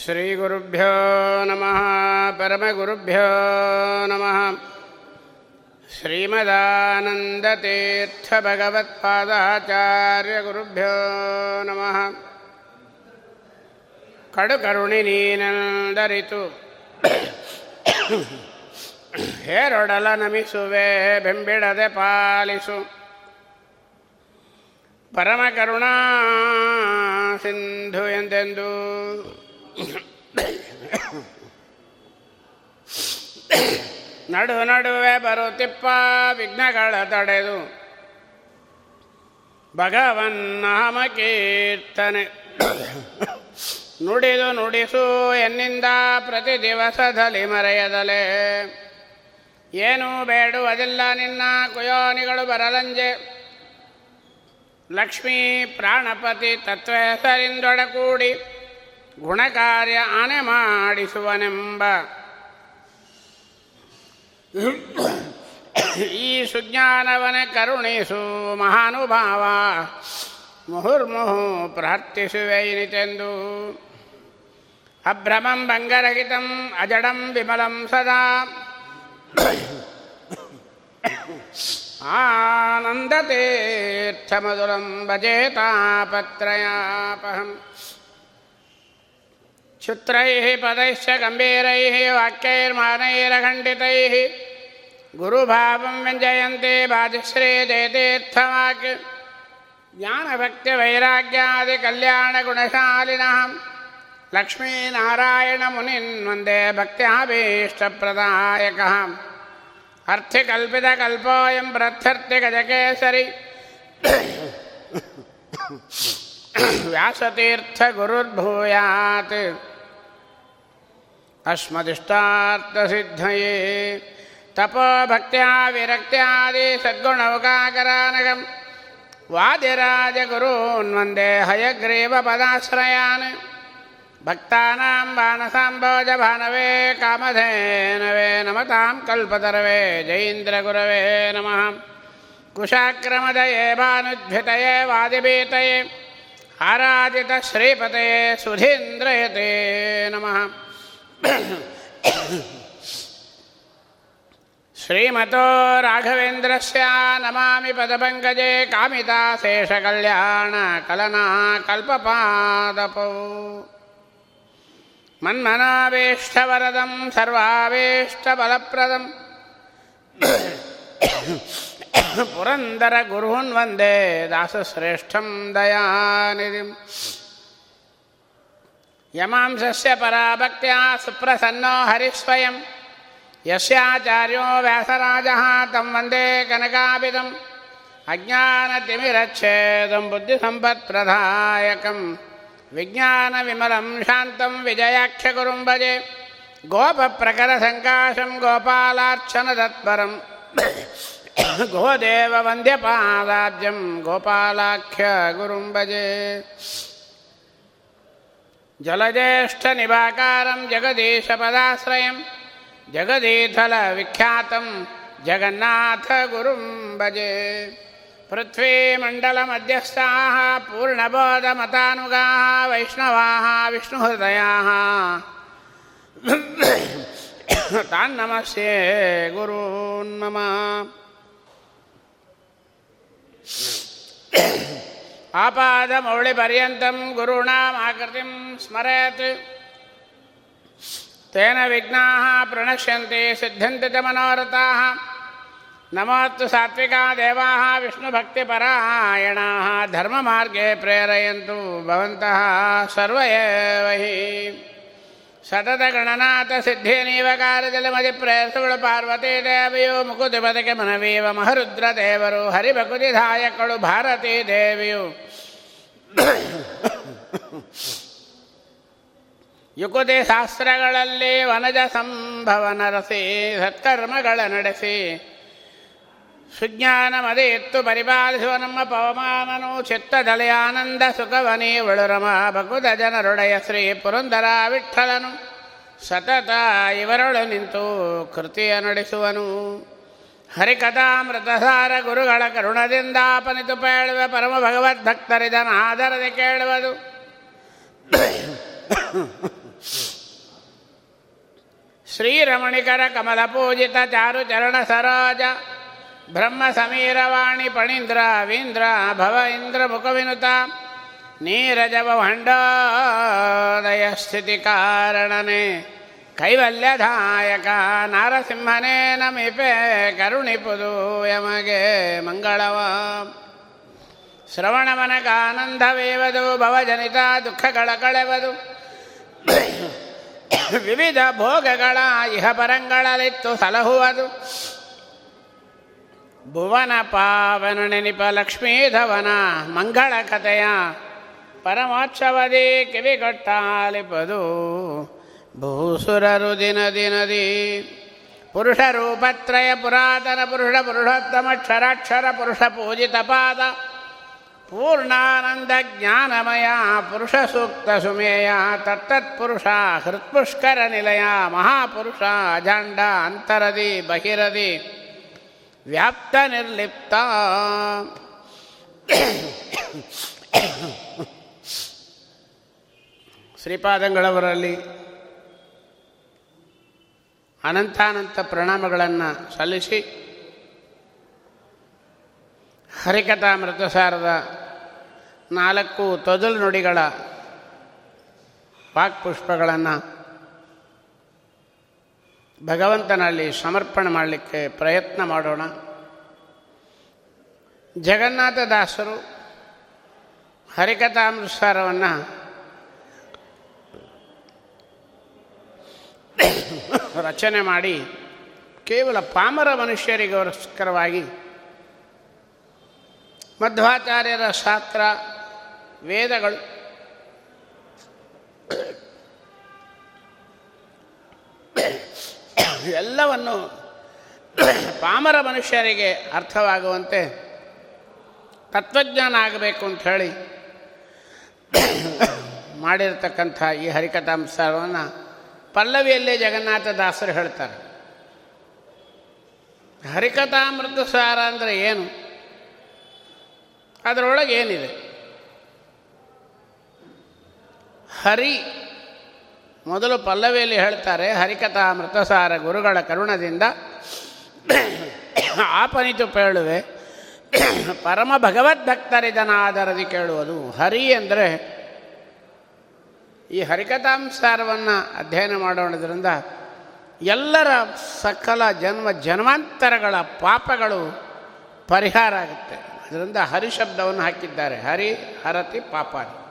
श्रीगुरुभ्यो नमः परमगुरुभ्यो नमः श्रीमदानन्दतीर्थभगवत्पादाचार्यगुरुभ्यो नमः ಕಡುಕರುಣಿ ನೀನಂದರಿತು ಹೇರೊಡಲ ನಮಿಸುವೆ ಬೆಂಬಿಡದೆ ಪಾಲಿಸು ಪರಮ ಕರುಣಾ ಸಿಂಧು ಎಂದೆಂದು ನಡು ನಡುವೆ ಬರುತ್ತಿಪ್ಪ ವಿಘ್ನಗಳ ತಡೆದು. ಭಗವನ್ನಾಮ ಕೀರ್ತನೆ ನುಡಿದು ನುಡಿಸು ಎನ್ನಿಂದ ಪ್ರತಿ ದಿವಸದಲ್ಲಿ ಮರೆಯದಲೆ. ಏನೂ ಬೇಡುವುದಿಲ್ಲ ನಿನ್ನ ಕುಯೋನಿಗಳು ಬರಲಂಜೆ. ಲಕ್ಷ್ಮೀ ಪ್ರಾಣಪತಿ ತತ್ವ ಹೆಸರಿಂದೊಡಕೂಡಿ ಗುಣಕಾರ್ಯ ಆನೆ ಮಾಡಿಸುವನೆಂಬ. ಈ ಸುಜ್ಞಾನವನೇ ಕರುಣಿಸು ಮಹಾನುಭಾವ. ಮುಹುರ್ಮುಹು ಪ್ರಾರ್ಥಿಸುವೆಯಿನಿತೆಂದು ಅಭ್ರಮಂ ಭಂಗರಹಿತಂ ಅಜಡಂ ವಿಮಲಂ ಸದಾ. ಆನಂದತೀರ್ಥಮಧುರಂ ಭಜೇತಾಪತ್ರಯಾಪಹಂ. ಕ್ಷುತ್ರೈಃ ಪದೈಶ್ಚ ಗಂಭೀರೈಃ ವಾಕ್ಯೈರ್ಮಾನೈರಖಂಡಿತೈಃ. ಗುರುಭಾವಂ ವ್ಯಂಜಯಂತೆ ಬಾಧಿಶ್ರೀ ಜಯತೀರ್ಥವಾಕ್ ಜ್ಞಾನಭಕ್ತಿವೈರಾಗ್ಯಾದಿ ಕಲ್ಯಾಣಗುಣಶಾಲಿನಃ. ಲಕ್ಷ್ಮೀನಾರಾಯಣಮುನಿನ್ ವಂದೇ ಭಕ್ತ್ಯಾಭೀಷ್ಟಪ್ರದಾಯಕಃ. ಅರ್ಥಿಕಲ್ಪಿತಕಲ್ಪೋಯಂ ಪ್ರತ್ಯರ್ಥಿಗಜಕೇಸರಿ. व्यासतीर्थगुरुर्भूयात् अस्मदिष्टार्थसिद्धये तपोभक्त्या, विरक्त्यादि सद्गुणौकाकरानगं वादिराजगुरून् वंदे हयग्रीवपदाश्रयान्। भक्तानां बाणसाम्भोजभानवे, कामधेनवे नमतां कल्पतरवे जयीन्द्रगुरवे नमः। कुशाक्रमदये, भानुद्भितये, वादिभीतये, आराधितश्रीपतये, सुधीन्द्रयते नमः। श्रीमतो राघवेन्द्रस्य नमामि पदपङ्कजे कामिताशेषकल्याणकलना कल्पपादपौ मन्मनावेष्टवरदं सर्वावेष्टबलप्रदं पुरन्दरगुरून् वन्दे दासश्रेष्ठं दयानिधिम् यमांसस्य पराभक्त्या सुप्रसन्नो हरिस्वयं यस्याचार्यो व्यासराजः तं वन्दे कनकाभिदम् अज्ञानतिमिरच्छेदं बुद्धिसम्पत्प्रदायकं विज्ञानविमलं शान्तं विजयाख्यगुरुं भजे गोपप्रकरसङ्काशं गोपालार्चनतत्परं गोदेववन्द्यपादाब्जं गोपालाख्यगुरुं भजे जलज्येष्ठनिभाकारं जगदीशपदाश्रयं जगदीथलविख्यातं जगन्नाथगुरुं भजे पृथ्वीमण्डलमध्यस्थाः पूर्णबोधमतानुगाः वैष्णवाः विष्णुहृदयाः तान्नमस्ये गुरून् मम ಆಪಾದಮೌಳಿಪರ್ಯಂತಂ ಗುರುಣಾಂ ಆಕೃತಿಂ ಸ್ಮರೆತ್. ತೇನ ವಿಘ್ನಾ ಪ್ರಣಶ್ಯಂತೆ ಸಿದ್ಧಂತೆ ಚ ಮನೋರಥಾ. ನಮೋತ್ತು ಸಾತ್ವಿಕಾ ದೇವಾ ವಿಷ್ಣುಭಕ್ತಿಪರಾಯಣ ಧರ್ಮಮಾರ್ಗೆ ಪ್ರೇರಯಂತು ಭವಂತಹ ಸರ್ವ ಏವಹಿ ಸತತ ಗಣನಾಥ ಸಿದ್ಧಿ ನೀವಕಾರದಲ್ಲಿ ಮದಿ ಪ್ರಯತ್ನಗಳು ಪಾರ್ವತಿ ದೇವಿಯು ಮುಕುತಿ ಬದಕೆ ಮನವೀವ ಮಹರುದ್ರ ದೇವರು ಹರಿಭಕುತಿ ದಾಯಕಳು ಭಾರತೀ ದೇವಿಯು ಯುಕುತಿ ಶಾಸ್ತ್ರಗಳಲ್ಲಿ ವನಜ ಸಂಭವ ನರಸಿ ಸತ್ಕರ್ಮಗಳ ನಡೆಸಿ. ಸುಜ್ಞಾನಮದೆ ಎತ್ತು ಪರಿಪಾಲಿಸುವ ನಮ್ಮ ಪವಮಾನನು ಚಿತ್ತದಲ್ಲಿ ಆನಂದ ಸುಖವನೀವಳು ರಮ ಭಗುದ ಜನರೊಡೆಯ ಶ್ರೀ ಪುರಂದರ ವಿಠಲನು ಸತತ ಇವರೊಳು ನಿಂತು ಕೃತಿಯ ನಡೆಸುವನು. ಹರಿಕಥಾಮೃತಸಾರ ಗುರುಗಳ ಕರುಣದಿಂದ ಅಪನಿತು ಪೇಳುವ ಪರಮ ಭಗವದ್ಭಕ್ತರಿದನ ಆಧಾರದೆ ಕೇಳುವುದು. ಶ್ರೀರಮಣಿಕರ ಚಾರು ಚರಣ ಸರೋಜ ಬ್ರಹ್ಮ ಸಮೀರವಾಣಿ ಪಣೀಂದ್ರ ವೀಂದ್ರ ಭವ ಇಂದ್ರ ಮುಖವಿನುತ ನೀರಜವ ಭಂಡೋದಯ ಸ್ಥಿತಿ ಕಾರಣನೆ ಕೈವಲ್ಯದಾಯಕ ನಾರಸಿಂಹನೇ ನಮಿಪೆ ಕರುಣಿಪುದು ಯಮಗೆ ಮಂಗಳವ. ಶ್ರವಣಮನಗಾನಂದವೇವದು, ಭವಜನಿತ ದುಃಖಗಳ ಕಳೆವದು. ವಿವಿಧ ಭೋಗಗಳ ಇಹ ಪರಂಗಳಲಿತ್ತು ಸಲಹುವುದು. ಭುವನ ಪಾವನ ನೆನಪ ಲಕ್ಷ್ಮೀಧವನ ಮಂಗಳ ಕಥೆಯ ಪರಮೋತ್ಸವದಿ ಕಿವಿಗೊಟ್ಟಾಲಿಪದು ಭೂಸುರರು ದಿನ ದಿನದಿ ಪುರುಷ ರೂಪತ್ರಯ ಪುರಾತನ ಪುರುಷ ಪುರುಷೋತ್ತಮಕ್ಷರಾಕ್ಷರ ಪುರುಷ ಪೂಜಿತ ಪಾದ. ಪೂರ್ಣಾನಂದ ಜ್ಞಾನಮಯ ಪುರುಷ ಸೂಕ್ತ ಸುಮೇಯ ತತ್ತತ್ಪುರುಷ ಹೃತ್ಪುಷ್ಕರ ನಿಲಯ ಮಹಾಪುರುಷ ಅಜಾಂಡ ಅಂತರದಿ ಬಹಿರದಿ. ವ್ಯಾಪ್ತ ನಿರ್ಲಿಪ್ತ. ಶ್ರೀಪಾದಂಗಳವರಲ್ಲಿ ಅನಂತಾನಂತ ಪ್ರಣಾಮಗಳನ್ನು ಸಲ್ಲಿಸಿ ಹರಿಕಥಾ ಮೃತಸಾರದ ನಾಲ್ಕು ತೊದಲು ನುಡಿಗಳ ವಾಕ್ಪುಷ್ಪಗಳನ್ನು ಭಗವಂತನಲ್ಲಿ ಸಮರ್ಪಣೆ ಮಾಡಲಿಕ್ಕೆ ಪ್ರಯತ್ನ ಮಾಡೋಣ. ಜಗನ್ನಾಥದಾಸರು ಹರಿಕಥಾಮೃತಸಾರವನ್ನು ರಚನೆ ಮಾಡಿ ಕೇವಲ ಪಾಮರ ಮನುಷ್ಯರಿಗೋಸ್ಕರವಾಗಿ ಮಧ್ವಾಚಾರ್ಯರ ಶಾಸ್ತ್ರ, ವೇದಗಳು ಎಲ್ಲವನ್ನು ಪಾಮರ ಮನುಷ್ಯರಿಗೆ ಅರ್ಥವಾಗುವಂತೆ ತತ್ವಜ್ಞಾನ ಆಗಬೇಕು ಅಂತ ಹೇಳಿ ಮಾಡಿರ್ತಕ್ಕಂಥ ಈ ಹರಿಕಥಾಂಶವನ್ನು ಪಲ್ಲವಿಯಲ್ಲೇ ಜಗನ್ನಾಥ ದಾಸರು ಹೇಳ್ತಾರೆ. ಹರಿಕಥಾಮೃತ ಸಾರ ಅಂದರೆ ಏನು? ಅದರೊಳಗೆ ಏನಿದೆ ಹರಿ ಮೊದಲು ಪಲ್ಲವಿಯಲ್ಲಿ ಹೇಳ್ತಾರೆ ಹರಿಕಥಾ ಮೃತಸಾರ ಗುರುಗಳ ಕರುಣದಿಂದ ಆಪನಿತು ಪೇಳುವೆ, ಪರಮ ಭಗವದ್ ಭಕ್ತರಿದನಾದರದಿ ಕೇಳುವುದು. ಹರಿ ಅಂದರೆ ಈ ಹರಿಕಥಾಂಸಾರವನ್ನು ಅಧ್ಯಯನ ಮಾಡೋಣದ್ರಿಂದ ಎಲ್ಲರ ಸಕಲ ಜನ್ಮ ಜನ್ಮಾಂತರಗಳ ಪಾಪಗಳು ಪರಿಹಾರ ಆಗುತ್ತೆ. ಅದರಿಂದ ಹರಿ ಶಬ್ದವನ್ನು ಹಾಕಿದ್ದಾರೆ. ಹರಿ, ಹರತಿ ಪಾಪಾನಿ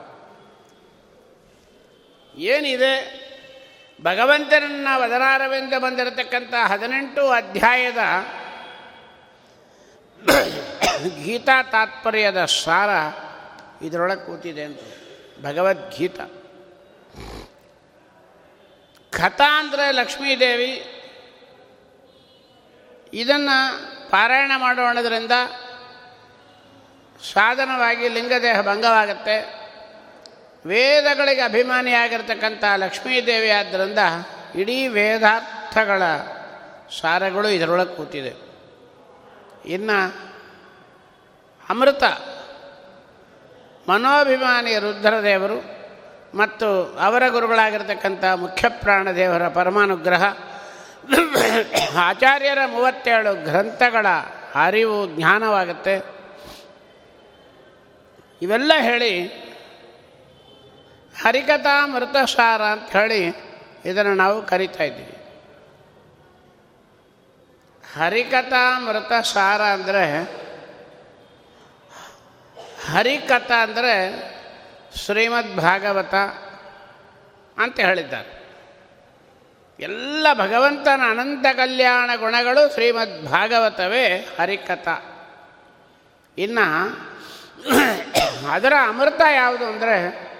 ಏನಿದೆ? ಭಗವಂತನನ್ನ ವದನಾರವೆಂದು ಬಂದಿರತಕ್ಕಂಥ ಹದಿನೆಂಟು ಅಧ್ಯಾಯದ ಗೀತಾ ತಾತ್ಪರ್ಯದ ಸಾರ ಇದರೊಳಗೆ ಕೂತಿದೆ ಅಂತ. ಭಗವದ್ಗೀತಾ. ಕಥಾ ಅಂದರೆ ಲಕ್ಷ್ಮೀದೇವಿ. ಇದನ್ನು ಪಾರಾಯಣ ಮಾಡೋಣದ್ರಿಂದ ಸಾಧನವಾಗಿ ಲಿಂಗದೇಹ ಭಂಗವಾಗುತ್ತೆ. ವೇದಗಳಿಗೆ ಅಭಿಮಾನಿಯಾಗಿರ್ತಕ್ಕಂಥ ಲಕ್ಷ್ಮೀದೇವಿ ಆದ್ದರಿಂದ ಇಡೀ ವೇದಾರ್ಥಗಳ ಸಾರಗಳು ಇದರೊಳಗೆ ಕೂತಿದೆ. ಇನ್ನು ಅಮೃತ, ಮನೋಭಿಮಾನಿ ರುದ್ರದೇವರು ಮತ್ತು ಅವರ ಗುರುಗಳಾಗಿರ್ತಕ್ಕಂಥ ಮುಖ್ಯ ಪ್ರಾಣದೇವರ ಪರಮಾನುಗ್ರಹ, ಆಚಾರ್ಯರ ಮೂವತ್ತೇಳು ಗ್ರಂಥಗಳ ಅರಿವು ಜ್ಞಾನವಾಗುತ್ತೆ. ಇವೆಲ್ಲ ಹೇಳಿ ಹರಿಕಥಾಮೃತ ಮೃತಸಾರ ಅಂತ ಹೇಳಿ ಇದನ್ನು ನಾವು ಕರಿತಾ ಇದ್ದೀವಿ. ಹರಿಕಥಾ ಮೃತಸಾರ ಅಂದರೆ ಹರಿಕಥಾ ಅಂದರೆ ಶ್ರೀಮದ್ ಭಾಗವತ ಅಂತ ಹೇಳಿದ್ದಾರೆ. ಎಲ್ಲ ಭಗವಂತನ ಅನಂತ ಕಲ್ಯಾಣ ಗುಣಗಳು ಶ್ರೀಮದ್ ಭಾಗವತವೇ ಹರಿಕಥಾ. ಇನ್ನು ಅದರ ಅಮೃತ ಯಾವುದು ಅಂದರೆ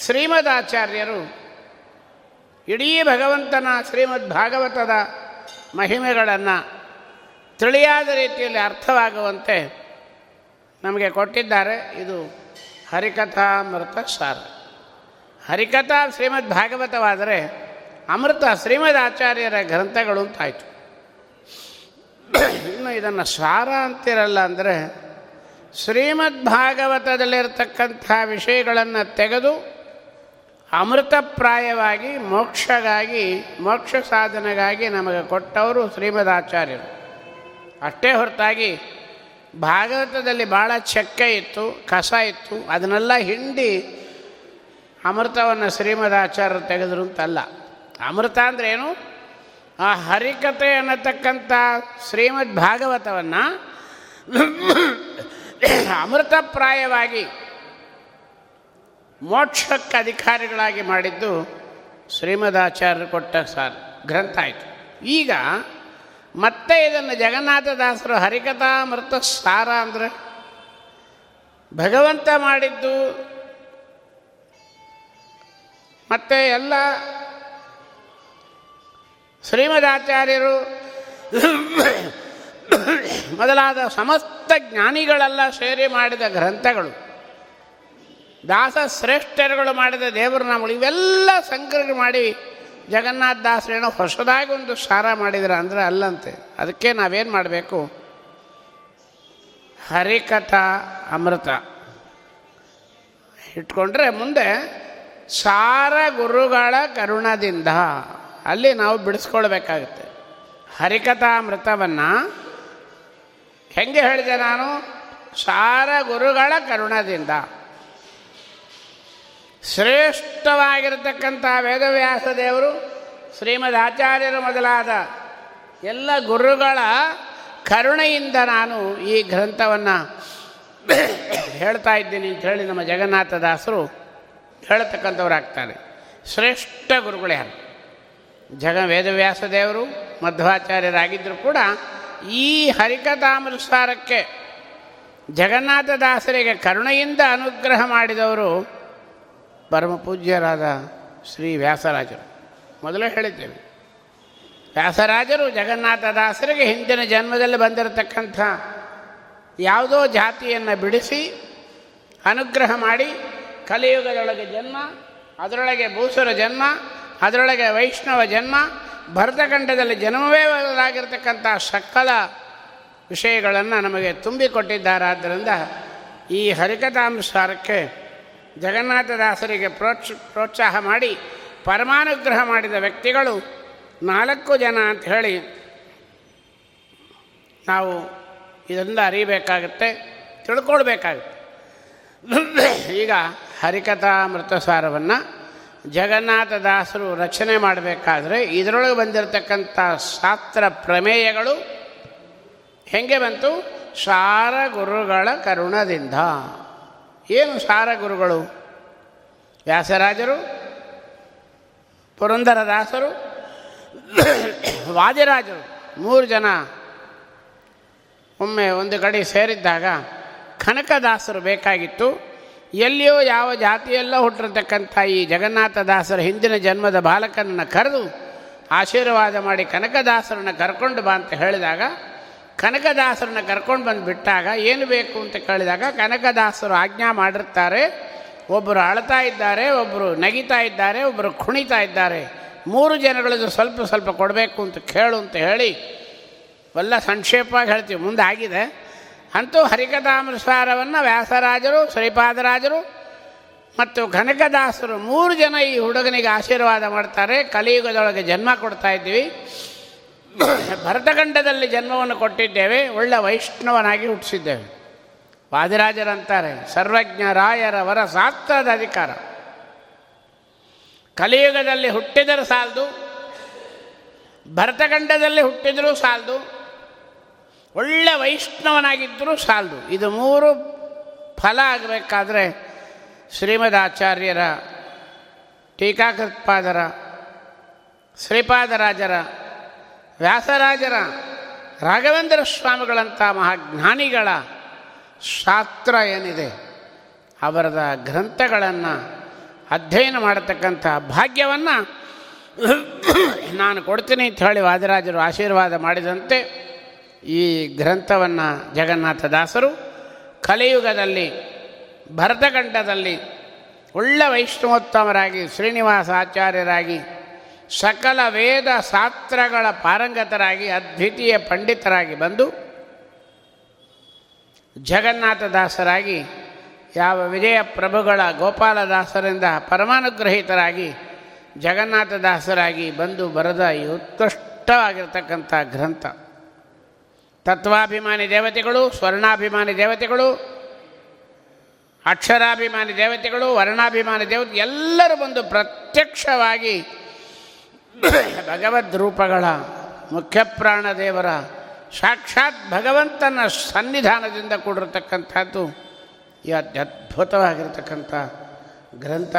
ಶ್ರೀಮದ್ ಆಚಾರ್ಯರು ಇಡೀ ಭಗವಂತನ ಶ್ರೀಮದ್ ಭಾಗವತದ ಮಹಿಮೆಗಳನ್ನು ತಿಳಿಯಾದ ರೀತಿಯಲ್ಲಿ ಅರ್ಥವಾಗುವಂತೆ ನಮಗೆ ಕೊಟ್ಟಿದ್ದಾರೆ. ಇದು ಹರಿಕಥಾ ಅಮೃತ ಸಾರ. ಹರಿಕಥಾ ಶ್ರೀಮದ್ ಭಾಗವತವಾದರೆ ಅಮೃತ ಶ್ರೀಮದ್ ಆಚಾರ್ಯರ ಗ್ರಂಥಗಳು ಅಂತಾಯಿತು. ಇನ್ನು ಇದನ್ನು ಸಾರ ಅಂತಿರಲ್ಲ ಅಂದರೆ ಶ್ರೀಮದ್ ಭಾಗವತದಲ್ಲಿರ್ತಕ್ಕಂಥ ವಿಷಯಗಳನ್ನು ತೆಗೆದು ಅಮೃತಪ್ರಾಯವಾಗಿ, ಮೋಕ್ಷಗಾಗಿ, ಮೋಕ್ಷ ಸಾಧನೆಗಾಗಿ ನಮಗೆ ಕೊಟ್ಟವರು ಶ್ರೀಮದ್ ಆಚಾರ್ಯರು ಅಷ್ಟೇ ಹೊರತಾಗಿ, ಭಾಗವತದಲ್ಲಿ ಭಾಳ ಚಕ್ಕೆ ಇತ್ತು, ಕಸ ಇತ್ತು, ಅದನ್ನೆಲ್ಲ ಹಿಂಡಿ ಅಮೃತವನ್ನು ಶ್ರೀಮದ್ ಆಚಾರ್ಯರು ತೆಗೆದರು ಅಂತಲ್ಲ. ಅಮೃತ ಅಂದ್ರೆ ಏನು? ಆ ಹರಿಕತೆ ಅನ್ನತಕ್ಕಂಥ ಶ್ರೀಮದ್ ಭಾಗವತವನ್ನು ಅಮೃತಪ್ರಾಯವಾಗಿ ಮೋಕ್ಷಕ್ಕೆ ಅಧಿಕಾರಿಗಳಾಗಿ ಮಾಡಿದ್ದು ಶ್ರೀಮದಾಚಾರ್ಯರು ಕೊಟ್ಟ ಸಾರ್, ಗ್ರಂಥ ಆಯಿತು. ಈಗ ಮತ್ತೆ ಇದನ್ನು ಜಗನ್ನಾಥದಾಸರು ಹರಿಕಥಾಮೃತ ಸಾರ ಅಂದರೆ ಭಗವಂತ ಮಾಡಿದ್ದು. ಮತ್ತೆ ಎಲ್ಲ ಶ್ರೀಮದಾಚಾರ್ಯರು ಮೊದಲಾದ ಸಮಸ್ತ ಜ್ಞಾನಿಗಳೆಲ್ಲ ಸೇರಿ ಮಾಡಿದ ಗ್ರಂಥಗಳು. ದಾಸ ಶ್ರೇಷ್ಠರುಗಳು ಮಾಡಿದ ದೇವರ ನಾಮಗಳು, ಇವೆಲ್ಲ ಸಂಕಲನ ಮಾಡಿ ಜಗನ್ನಾಥ ದಾಸರೇನೋ ಹೊಸದಾಗಿ ಒಂದು ಸಾರ ಮಾಡಿದ್ರ ಅಂದರೆ ಅಲ್ಲಂತೆ. ಅದಕ್ಕೆ ನಾವೇನು ಮಾಡಬೇಕು? ಹರಿಕಥಾ ಅಮೃತ. ಇಟ್ಕೊಂಡ್ರೆ ಮುಂದೆ ಸಾರ ಗುರುಗಳ ಕರುಣದಿಂದ ಅಲ್ಲಿ ನಾವು ಬಿಡಿಸ್ಕೊಳ್ಬೇಕಾಗುತ್ತೆ. ಹರಿಕಥಾಮೃತವನ್ನು ಹೆಂಗೆ ಹೇಳಿದೆ ನಾನು? ಸಾರ ಗುರುಗಳ ಕರುಣದಿಂದ. ಶ್ರೇಷ್ಠವಾಗಿರತಕ್ಕಂಥ ವೇದವ್ಯಾಸ ದೇವರು ಶ್ರೀಮದ್ ಆಚಾರ್ಯರು ಮೊದಲಾದ ಎಲ್ಲ ಗುರುಗಳ ಕರುಣೆಯಿಂದ ನಾನು ಈ ಗ್ರಂಥವನ್ನು ಹೇಳ್ತಾ ಇದ್ದೀನಿ ಅಂತ ಹೇಳಿ ನಮ್ಮ ಜಗನ್ನಾಥದಾಸರು ಹೇಳ್ತಕ್ಕಂಥವ್ರಾಗ್ತಾರೆ. ಶ್ರೇಷ್ಠ ಗುರುಗಳೇ ಜಗ ವೇದವ್ಯಾಸ ದೇವರು ಮಧ್ವಾಚಾರ್ಯರಾಗಿದ್ದರೂ ಕೂಡ ಈ ಹರಿಕಥಾಮೃತಸಾರಕ್ಕೆ ಜಗನ್ನಾಥದಾಸರಿಗೆ ಕರುಣೆಯಿಂದ ಅನುಗ್ರಹ ಮಾಡಿದವರು ಪರಮ ಪೂಜ್ಯರಾದ ಶ್ರೀ ವ್ಯಾಸರಾಜರು. ಮೊದಲೇ ಹೇಳಿದ್ದೇವೆ ವ್ಯಾಸರಾಜರು ಜಗನ್ನಾಥದಾಸರಿಗೆ ಹಿಂದಿನ ಜನ್ಮದಲ್ಲಿ ಬಂದಿರತಕ್ಕಂಥ ಯಾವುದೋ ಜಾತಿಯನ್ನು ಬಿಡಿಸಿ, ಅನುಗ್ರಹ ಮಾಡಿ, ಕಲಿಯುಗದೊಳಗೆ ಜನ್ಮ, ಅದರೊಳಗೆ ಭೂಸುರ ಜನ್ಮ, ಅದರೊಳಗೆ ವೈಷ್ಣವ ಜನ್ಮ, ಭರತಖಂಡದಲ್ಲಿ ಜನ್ಮವೇ ಬದಲಾಗಿರ್ತಕ್ಕಂಥ ಸಕಲ ವಿಷಯಗಳನ್ನು ನಮಗೆ ತುಂಬಿಕೊಟ್ಟಿದ್ದಾರಾದ್ದರಿಂದ ಈ ಹರಿಕಥಾನುಸಾರಕ್ಕೆ ಜಗನ್ನಾಥದಾಸರಿಗೆ ಪ್ರೋತ್ಸ, ಪ್ರೋತ್ಸಾಹ ಮಾಡಿ ಪರಮಾನುಗ್ರಹ ಮಾಡಿದ ವ್ಯಕ್ತಿಗಳು ನಾಲ್ಕು ಜನ ಅಂತ ಹೇಳಿ ನಾವು ಇದರಿಂದ ಅರಿಬೇಕಾಗುತ್ತೆ, ತಿಳ್ಕೊಳ್ಬೇಕಾಗುತ್ತೆ. ಈಗ ಹರಿಕಥಾ ಹರಿಕಥಾಮೃತಸಾರವನ್ನು ಜಗನ್ನಾಥದಾಸರು ರಚನೆ ಮಾಡಬೇಕಾದ್ರೆ ಇದರೊಳಗೆ ಬಂದಿರತಕ್ಕಂಥ ಶಾಸ್ತ್ರ ಪ್ರಮೇಯಗಳು ಹೆಂಗೆ ಬಂತು? ಸಾರ ಗುರುಗಳ ಕರುಣದಿಂದ. ಏನು ಸಾರ ಗುರುಗಳು? ವ್ಯಾಸರಾಜರು, ಪುರಂದರದಾಸರು, ವಾದಿರಾಜರು ಮೂರು ಜನ ಒಮ್ಮೆ ಒಂದು ಕಡೆ ಸೇರಿದ್ದಾಗ ಕನಕದಾಸರು ಬೇಕಾಗಿತ್ತು. ಎಲ್ಲಿಯೋ ಯಾವ ಜಾತಿಯೆಲ್ಲ ಹುಟ್ಟಿರತಕ್ಕಂಥ ಈ ಜಗನ್ನಾಥದಾಸರ ಹಿಂದಿನ ಜನ್ಮದ ಬಾಲಕನನ್ನು ಕರೆದು ಆಶೀರ್ವಾದ ಮಾಡಿ ಕನಕದಾಸರನ್ನು ಕರ್ಕೊಂಡು ಬಾ ಅಂತ ಹೇಳಿದಾಗ ಕನಕದಾಸರನ್ನ ಕರ್ಕೊಂಡು ಬಂದು ಬಿಟ್ಟಾಗ ಏನು ಬೇಕು ಅಂತ ಕೇಳಿದಾಗ ಕನಕದಾಸರು ಆಜ್ಞಾ ಮಾಡಿರ್ತಾರೆ ಒಬ್ಬರು ಅಳ್ತಾ ಇದ್ದಾರೆ ಒಬ್ಬರು ನಗಿತಾ ಇದ್ದಾರೆ ಒಬ್ಬರು ಕುಣಿತಾ ಇದ್ದಾರೆ. ಮೂರು ಜನಗಳದ್ದು ಸ್ವಲ್ಪ ಸ್ವಲ್ಪ ಕೊಡಬೇಕು ಅಂತ ಕೇಳು ಅಂತ ಹೇಳಿ ಎಲ್ಲ ಸಂಕ್ಷೇಪವಾಗಿ ಹೇಳ್ತೀವಿ. ಮುಂದೆ ಆಗಿದೆ. ಅಂತೂ ಹರಿಕಥಾಮೃಸಾರವನ್ನು ವ್ಯಾಸರಾಜರು, ಶ್ರೀಪಾದರಾಜರು ಮತ್ತು ಕನಕದಾಸರು ಮೂರು ಜನ ಈ ಹುಡುಗನಿಗೆ ಆಶೀರ್ವಾದ ಮಾಡ್ತಾರೆ. ಕಲಿಯುಗದೊಳಗೆ ಜನ್ಮ ಕೊಡ್ತಾ ಇದ್ದೀವಿ. ಭರತಖಂಡದಲ್ಲಿ ಜನ್ಮವನ್ನು ಕೊಟ್ಟಿದ್ದೇವೆ, ಒಳ್ಳೆ ವೈಷ್ಣವನಾಗಿ ಹುಟ್ಟಿಸಿದ್ದೇವೆ. ವಾದಿರಾಜರಂತಾರೆ, ಸರ್ವಜ್ಞ ರಾಯರ ವರ ಶಾಸ್ತ್ರದ ಅಧಿಕಾರ. ಕಲಿಯುಗದಲ್ಲಿ ಹುಟ್ಟಿದರೂ ಸಾಲದು ಭರತಖಂಡದಲ್ಲಿ ಹುಟ್ಟಿದರೂ ಸಾಲದು, ಒಳ್ಳೆ ವೈಷ್ಣವನಾಗಿದ್ದರೂ ಸಾಲದು. ಇದು ಮೂರು ಫಲ ಆಗಬೇಕಾದ್ರೆ ಶ್ರೀಮದ್ ಆಚಾರ್ಯರ, ಟೀಕಾಕೃತ್ಪಾದರ, ಶ್ರೀಪಾದರಾಜರ ವ್ಯಾಸರಾಜರ ರಾಘವೇಂದ್ರ ಸ್ವಾಮಿಗಳಂಥ ಮಹಾಜ್ಞಾನಿಗಳ ಶಾಸ್ತ್ರ ಏನಿದೆ, ಅವರದ ಗ್ರಂಥಗಳನ್ನು ಅಧ್ಯಯನ ಮಾಡತಕ್ಕಂಥ ಭಾಗ್ಯವನ್ನು ನಾನು ಕೊಡ್ತೀನಿ ಅಂತ ಹೇಳಿ ವಾದಿರಾಜರು ಆಶೀರ್ವಾದ ಮಾಡಿದಂತೆ ಈ ಗ್ರಂಥವನ್ನು ಜಗನ್ನಾಥದಾಸರು ಕಲಿಯುಗದಲ್ಲಿ ಭರತಖಂಡದಲ್ಲಿ ಒಳ್ಳೆ ವೈಷ್ಣವೋತ್ತಮರಾಗಿ ಶ್ರೀನಿವಾಸ ಆಚಾರ್ಯರಾಗಿ ಸಕಲ ವೇದ ಶಾಸ್ತ್ರಗಳ ಪಾರಂಗತರಾಗಿ, ಅದ್ವಿತೀಯ ಪಂಡಿತರಾಗಿ ಬಂದು, ಜಗನ್ನಾಥದಾಸರಾಗಿ, ಯಾವ ವಿಜಯ ಪ್ರಭುಗಳ ಗೋಪಾಲದಾಸರಿಂದ ಪರಮಾನುಗ್ರಹಿತರಾಗಿ, ಜಗನ್ನಾಥದಾಸರಾಗಿ ಬಂದು ಬರೆದ ಉತ್ಕೃಷ್ಟವಾಗಿರ್ತಕ್ಕಂಥ ಗ್ರಂಥ. ತತ್ವಾಭಿಮಾನಿ ದೇವತೆಗಳು, ಸ್ವರ್ಣಾಭಿಮಾನಿ ದೇವತೆಗಳು, ಅಕ್ಷರಾಭಿಮಾನಿ ದೇವತೆಗಳು, ವರ್ಣಾಭಿಮಾನಿ ದೇವತೆ, ಎಲ್ಲರೂ ಬಂದು ಪ್ರತ್ಯಕ್ಷವಾಗಿ ಭಗವದ್ ರೂಪಗಳ ಮುಖ್ಯಪ್ರಾಣ ದೇವರ ಸಾಕ್ಷಾತ್ ಭಗವಂತನ ಸನ್ನಿಧಾನದಿಂದ ಕೂಡಿರತಕ್ಕಂಥದ್ದು ಈ ಅತ್ಯದ್ಭುತವಾಗಿರತಕ್ಕಂಥ ಗ್ರಂಥ.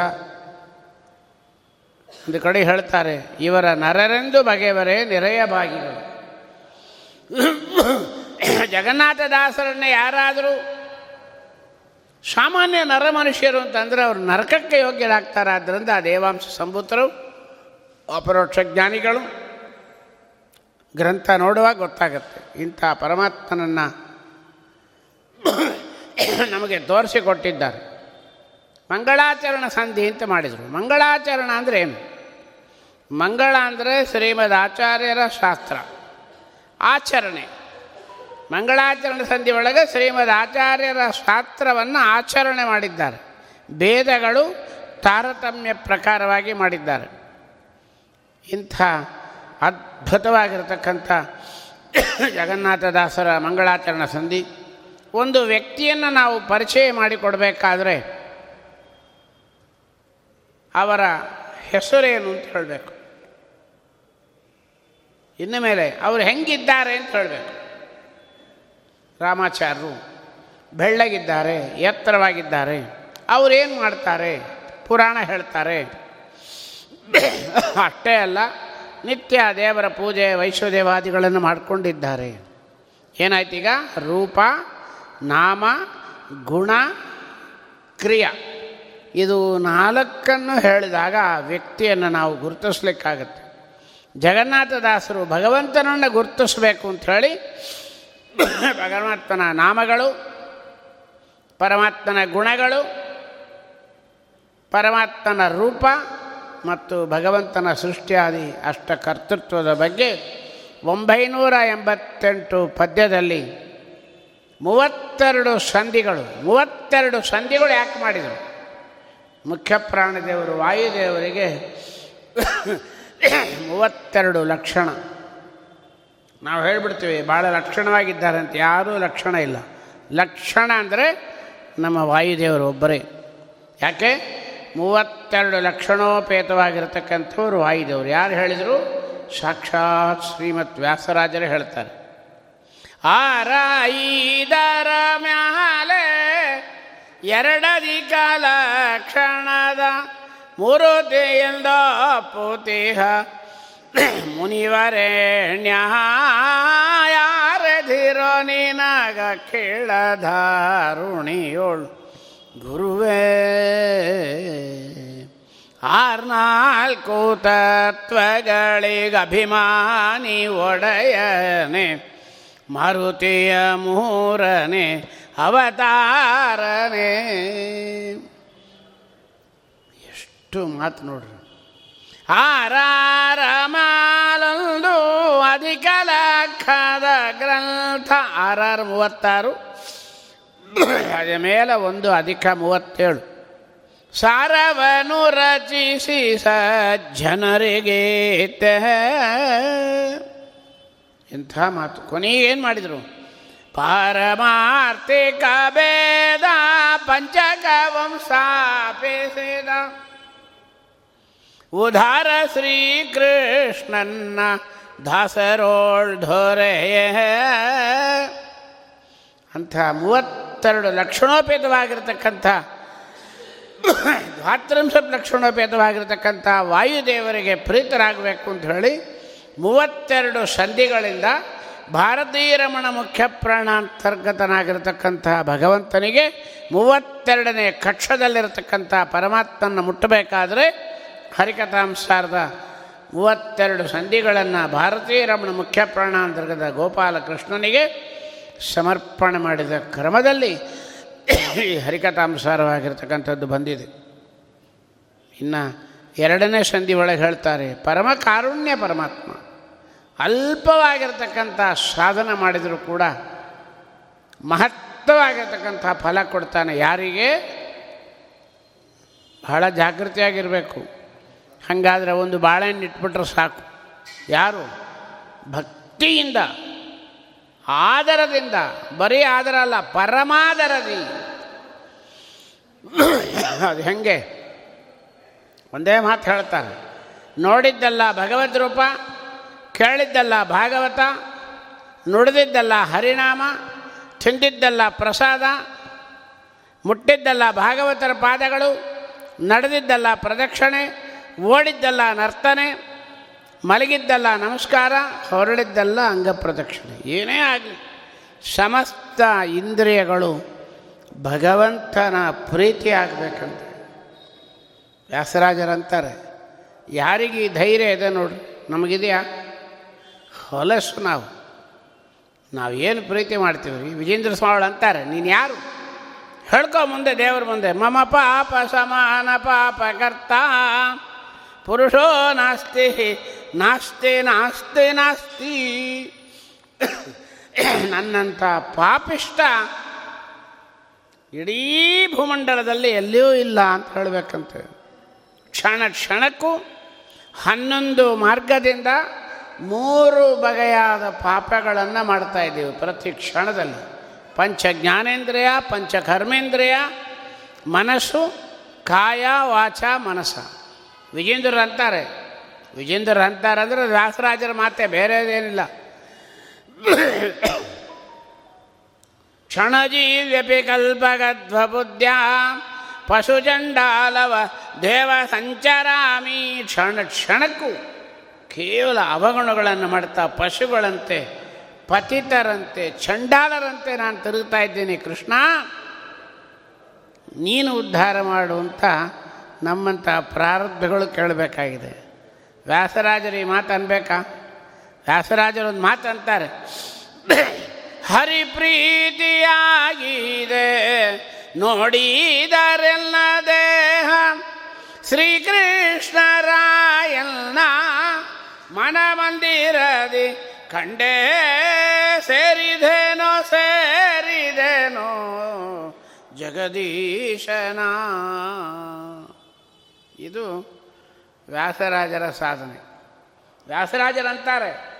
ಒಂದು ಕಡೆ ಹೇಳ್ತಾರೆ, ಇವರ ನರರೆಂದು ಬಗೆಯವರೇ ನೆರೆಯ ಬಾಗಿಗಳು ಜಗನ್ನಾಥದಾಸರನ್ನೇ ಯಾರಾದರೂ ಸಾಮಾನ್ಯ ನರ ಮನುಷ್ಯರು ಅಂತಂದರೆ ಅವರು ನರಕಕ್ಕೆ ಯೋಗ್ಯರಾಗ್ತಾರೆ ಆದ್ದರಿಂದ ದೇವಾಂಶ ಸಂಭೂತರು ಅಪರೋಕ್ಷ ಜ್ಞಾನಿಗಳು. ಗ್ರಂಥ ನೋಡುವಾಗ ಗೊತ್ತಾಗುತ್ತೆ. ಇಂಥ ಪರಮಾತ್ಮನನ್ನು ನಮಗೆ ತೋರಿಸಿಕೊಟ್ಟಿದ್ದಾರೆ. ಮಂಗಳಾಚರಣ ಸಂಧಿ ಅಂತ ಮಾಡಿದರು. ಮಂಗಳಾಚರಣ ಅಂದರೆ ಏನು? ಮಂಗಳ ಅಂದರೆ ಶ್ರೀಮದ್ ಆಚಾರ್ಯರ ಶಾಸ್ತ್ರ. ಆಚರಣೆ. ಮಂಗಳಾಚರಣ ಸಂಧಿ ಒಳಗೆ ಶ್ರೀಮದ್ ಆಚಾರ್ಯರ ಶಾಸ್ತ್ರವನ್ನು ಆಚರಣೆ ಮಾಡಿದ್ದಾರೆ. ಭೇದಗಳು ತಾರತಮ್ಯ ಪ್ರಕಾರವಾಗಿ ಮಾಡಿದ್ದಾರೆ. ಇಂಥ ಅದ್ಭುತವಾಗಿರತಕ್ಕಂಥ ಜಗನ್ನಾಥದಾಸರ ಮಂಗಳಾಚರಣ ಸಂಧಿ ಒಂದು ವ್ಯಕ್ತಿಯನ್ನು ನಾವು ಪರಿಚಯ ಮಾಡಿಕೊಡಬೇಕಾದ್ರೆ ಅವರ ಹೆಸರೇನು ಅಂತ ಹೇಳಬೇಕು. ಇನ್ನು ಮೇಲೆ ಅವರು ಹೆಂಗಿದ್ದಾರೆ ಅಂತ ಹೇಳಬೇಕು. ರಾಮಾಚಾರ್ಯರು ಬೆಳ್ಳಗಿದ್ದಾರೆ, ಎತ್ತರವಾಗಿದ್ದಾರೆ, ಅವರೇನು ಮಾಡ್ತಾರೆ? ಪುರಾಣ ಹೇಳ್ತಾರೆ. ಅಷ್ಟೇ ಅಲ್ಲ, ನಿತ್ಯ ದೇವರ ಪೂಜೆ ವೈಶ್ವದೇವಾದಿಗಳನ್ನು ಮಾಡಿಕೊಂಡಿದ್ದಾರೆ. ಈಗ? ರೂಪ, ನಾಮ, ಗುಣ, ಕ್ರಿಯ. ಇದು ನಾಲ್ಕನ್ನು ಹೇಳಿದಾಗ ಆ ವ್ಯಕ್ತಿಯನ್ನು ನಾವು ಗುರುತಿಸ್ಲಿಕ್ಕಾಗತ್ತೆ. ಜಗನ್ನಾಥದಾಸರು ಭಗವಂತನನ್ನು ಅಂತ ಅಂಥೇಳಿ ಪರಮಾತ್ಮನ ನಾಮಗಳು, ಪರಮಾತ್ಮನ ಗುಣಗಳು, ಪರಮಾತ್ಮನ ರೂಪ ಮತ್ತು ಭಗವಂತನ ಸೃಷ್ಟಿಯಾದಿ ಅಷ್ಟ ಕರ್ತೃತ್ವದ ಬಗ್ಗೆ ಒಂಬೈನೂರ ಎಂಬತ್ತೆಂಟು ಪದ್ಯದಲ್ಲಿ ಮೂವತ್ತೆರಡು ಸಂಧಿಗಳು ಮೂವತ್ತೆರಡು ಸಂಧಿಗಳು ಯಾಕೆ ಮಾಡಿದರು? ಮುಖ್ಯ ಪ್ರಾಣದೇವರು, ವಾಯುದೇವರಿಗೆ ಮೂವತ್ತೆರಡು ಲಕ್ಷಣ. ನಾವು ಹೇಳಿಬಿಡ್ತೀವಿ ಭಾಳ ಲಕ್ಷಣವಾಗಿದ್ದಾರೆ ಅಂತ ಯಾರೂ ಲಕ್ಷಣ ಇಲ್ಲ. ಲಕ್ಷಣ ಅಂದರೆ ನಮ್ಮ ವಾಯುದೇವರು ಒಬ್ಬರೇ. ಯಾಕೆ? ಮೂವತ್ತೆರಡು ಲಕ್ಷಣೋಪೇತವಾಗಿರತಕ್ಕಂಥವ್ರು ವಾಯುದೇವರು. ಯಾರು ಹೇಳಿದರು? ಸಾಕ್ಷಾತ್ ಶ್ರೀಮತ್ ವ್ಯಾಸರಾಜರೇ ಹೇಳ್ತಾರೆ. ಆರ ಐದರ ಮ್ಯಾಲೆ ಎರಡಧಿಕ ಲಕ್ಷಣದ ಮೂರುತಿಯಿಂದ ಪೂತಿಹ. ಮುನಿವರೇಣ್ಯ ಯಾರಧಿರೋ ನಿನಗ ಕೇಳಧಾರುಣಿಯೋಳು ಗುರುವೇ ಆರ್ನಾಲ್ಕು ತತ್ವಗಳಿಗಭಿಮಾನಿ ಒಡೆಯನೆ, ಮರುತಿಯ ಮೂರನೆ ಅವತಾರನೆ. ಎಷ್ಟು ಮಾತು ನೋಡ್ರಿ. ಆರಾರಮಾಲೊಂದು ಅಧಿಕ ಲಕ್ಷದ ಗ್ರಂಥ ಆರ್ ಆರ್ ಮೂವತ್ತಾರು. ಅದ ಮೇಲೆ ಒಂದು ಅಧಿಕ ಮೂವತ್ತೇಳು. ಸಾರವನು ರಚಿಸಿ ಸಜ್ಜನರಿಗೆ ಇಂಥ ಮಾತು. ಕೊನೆಗೇನು ಮಾಡಿದರು? ಪಾರಮಾರ್ಥಿಕ ಭೇದ ಪಂಚಕ ವಂಶಾಪಿಸಿದ ಉದಾರ ಶ್ರೀಕೃಷ್ಣನ್ನ ದಾಸರೋಳ್ ಧೋರೆಯ. ಅಂಥ ಮೂವತ್ತೆರಡು ಲಕ್ಷಣೋಪೇತವಾಗಿರ್ತಕ್ಕಂಥ ದ್ವಾತ್ರಂಶ ಲಕ್ಷಣೋಪೇತವಾಗಿರತಕ್ಕಂಥ ವಾಯುದೇವರಿಗೆ ಪ್ರೀತರಾಗಬೇಕು ಅಂತ ಹೇಳಿ ಮೂವತ್ತೆರಡು ಸಂಧಿಗಳಿಂದ ಭಾರತೀಯ ರಮಣ ಮುಖ್ಯ ಪ್ರಾಣಾಂತರ್ಗತನಾಗಿರತಕ್ಕಂಥ ಭಗವಂತನಿಗೆ ಮೂವತ್ತೆರಡನೇ ಕಕ್ಷದಲ್ಲಿರತಕ್ಕಂಥ ಪರಮಾತ್ಮನ ಮುಟ್ಟಬೇಕಾದರೆ ಹರಿಕಥಾಂಸಾರದ ಮೂವತ್ತೆರಡು ಸಂಧಿಗಳನ್ನು ಭಾರತೀಯ ರಮಣ ಮುಖ್ಯ ಪ್ರಾಣಾಂತರ್ಗತ ಗೋಪಾಲಕೃಷ್ಣನಿಗೆ ಸಮರ್ಪಣೆ ಮಾಡಿದ ಕ್ರಮದಲ್ಲಿ ಈ ಹರಿಕಥಾಂಸಾರವಾಗಿರ್ತಕ್ಕಂಥದ್ದು ಬಂದಿದೆ. ಇನ್ನು ಎರಡನೇ ಸಂಧಿ ಒಳಗೆ ಹೇಳ್ತಾರೆ, ಪರಮ ಕಾರುಣ್ಯ ಪರಮಾತ್ಮ. ಅಲ್ಪವಾಗಿರ್ತಕ್ಕಂಥ ಸಾಧನ ಮಾಡಿದರೂ ಕೂಡ ಮಹತ್ವವಾಗಿರ್ತಕ್ಕಂಥ ಫಲ ಕೊಡ್ತಾನೆ ಯಾರಿಗೆ? ಬಹಳ ಜಾಗೃತಿಯಾಗಿರಬೇಕು. ಹಾಗಾದರೆ ಒಂದು ಬಾಳೆಹಣ್ಣು ಇಟ್ಬಿಟ್ರೆ ಸಾಕು. ಯಾರು? ಭಕ್ತಿಯಿಂದ. ಆದರದಿಂದ, ಬರೀ ಆದರ ಅಲ್ಲ, ಪರಮಾದರದಿ. ಅದು ಹೆಂಗೆ? ಒಂದೇ ಮಾತು ಹೇಳ್ತಾರೆ. ನೋಡಿದ್ದಲ್ಲ ಭಗವದ್ ರೂಪ, ಕೇಳಿದ್ದಲ್ಲ ಭಾಗವತ, ನುಡಿದಿದ್ದಲ್ಲ ಹರಿನಾಮ, ತಿಂದಿದ್ದಲ್ಲ ಪ್ರಸಾದ, ಮುಟ್ಟಿದ್ದಲ್ಲ ಭಾಗವತರ ಪಾದಗಳು, ನಡೆದಿದ್ದಲ್ಲ ಪ್ರದಕ್ಷಿಣೆ, ಓಡಿದ್ದಲ್ಲ ನರ್ತನೆ ಮಲಗಿದ್ದಲ್ಲ, ನಮಸ್ಕಾರ, ಹೊರಳಿದ್ದಲ್ಲ, ಅಂಗಪ್ರದಕ್ಷಿಣೆ. ಏನೇ ಆಗಲಿ, ಸಮಸ್ತ ಇಂದ್ರಿಯಗಳು ಭಗವಂತನ ಪ್ರೀತಿ ಆಗಬೇಕಂತ. ವ್ಯಾಸರಾಜರಂತಾರೆ, ಯಾರಿಗೆ ಈ ಧೈರ್ಯ ಇದೆ ನೋಡಿ ನಮಗಿದೆಯಾ? ಹೊಲಸು ನಾವು. ನಾವು ಏನು ಪ್ರೀತಿ ಮಾಡ್ತೀವಿ ವಿಜೇಂದ್ರ ಸ್ವಾಮಿ ಅಂತಾರೆ, ನೀನು ಯಾರು? ಹೇಳ್ಕೊ ಮುಂದೆ ದೇವ್ರ ಮುಂದೆ. ಮಮ ಪಾಪ ಸಮಾನ ಪಾಪ ಕರ್ತ. ಪುರುಷೋ ನಾಸ್ತಿ ನಾಸ್ತಿ ನಾಸ್ತಿ ನಾಸ್ತಿ. ನನ್ನಂಥ ಪಾಪಿಷ್ಟ ಇಡೀ ಭೂಮಂಡಲದಲ್ಲಿ ಎಲ್ಲಿಯೂ ಇಲ್ಲ ಅಂತ ಹೇಳಬೇಕಂತೆ. ಕ್ಷಣ ಕ್ಷಣಕ್ಕೂ ಹನ್ನೊಂದು ಮಾರ್ಗದಿಂದ ಮೂರು ಬಗೆಯಾದ ಪಾಪಗಳನ್ನು ಮಾಡ್ತಾ ಇದ್ದೀವಿ ಪ್ರತಿ ಕ್ಷಣದಲ್ಲಿ. ಪಂಚ ಜ್ಞಾನೇಂದ್ರಿಯ ಪಂಚಕರ್ಮೇಂದ್ರಿಯ ಮನಸ್ಸು, ಕಾಯ, ವಾಚ, ಮನಸ್ಸ. ವಿಜೇಂದ್ರರು ಅಂತಾರೆ. ವಿಜೇಂದ್ರರು ಅಂತಾರೆ ಅಂದರೆ ವ್ಯಾಸರಾಜರ ಮಾತೆ, ಬೇರೆದೇನಿಲ್ಲ. ಪಶು ಪಶುಚಂಡಾಲವ ದೇವ ಸಂಚರಾಮಿ. ಕ್ಷಣ ಕ್ಷಣಕ್ಕೂ ಕೇವಲ ಅವಗುಣಗಳನ್ನು ಮಾಡ್ತಾ ಪಶುಗಳಂತೆ, ಪತಿತರಂತೆ, ಚಂಡಾಲರಂತೆ ನಾನು ತಿರುಗ್ತಾ ಇದ್ದೀನಿ. ಕೃಷ್ಣ, ನೀನು ಉದ್ಧಾರ ಮಾಡುವಂಥ ನಮ್ಮಂಥ ಪ್ರಾರಬ್ಧಗಳು ಕೇಳಬೇಕಾಗಿದೆ. ವ್ಯಾಸರಾಜರು ಈ ಮಾತು ಅನ್ಬೇಕಾ? ವ್ಯಾಸರಾಜರು ಒಂದು ಮಾತು ಅಂತಾರೆ. ಹರಿ ಪ್ರೀತಿಯಾಗಿದೆ ನೋಡಿದರೆಲ್ಲ ದೇಹ. ಶ್ರೀಕೃಷ್ಣರಾಯಲ್ನ ಮನ ಮಂದಿರದಿ ಕಂಡೇ ಸೇರಿದೇನೋ ಸೇರಿದೇನೋ ಜಗದೀಶನ. ಇದು ವ್ಯಾಸರಾಜರ ಸಾಧನೆ. ವ್ಯಾಸರಾಜರಂತಾರೆ.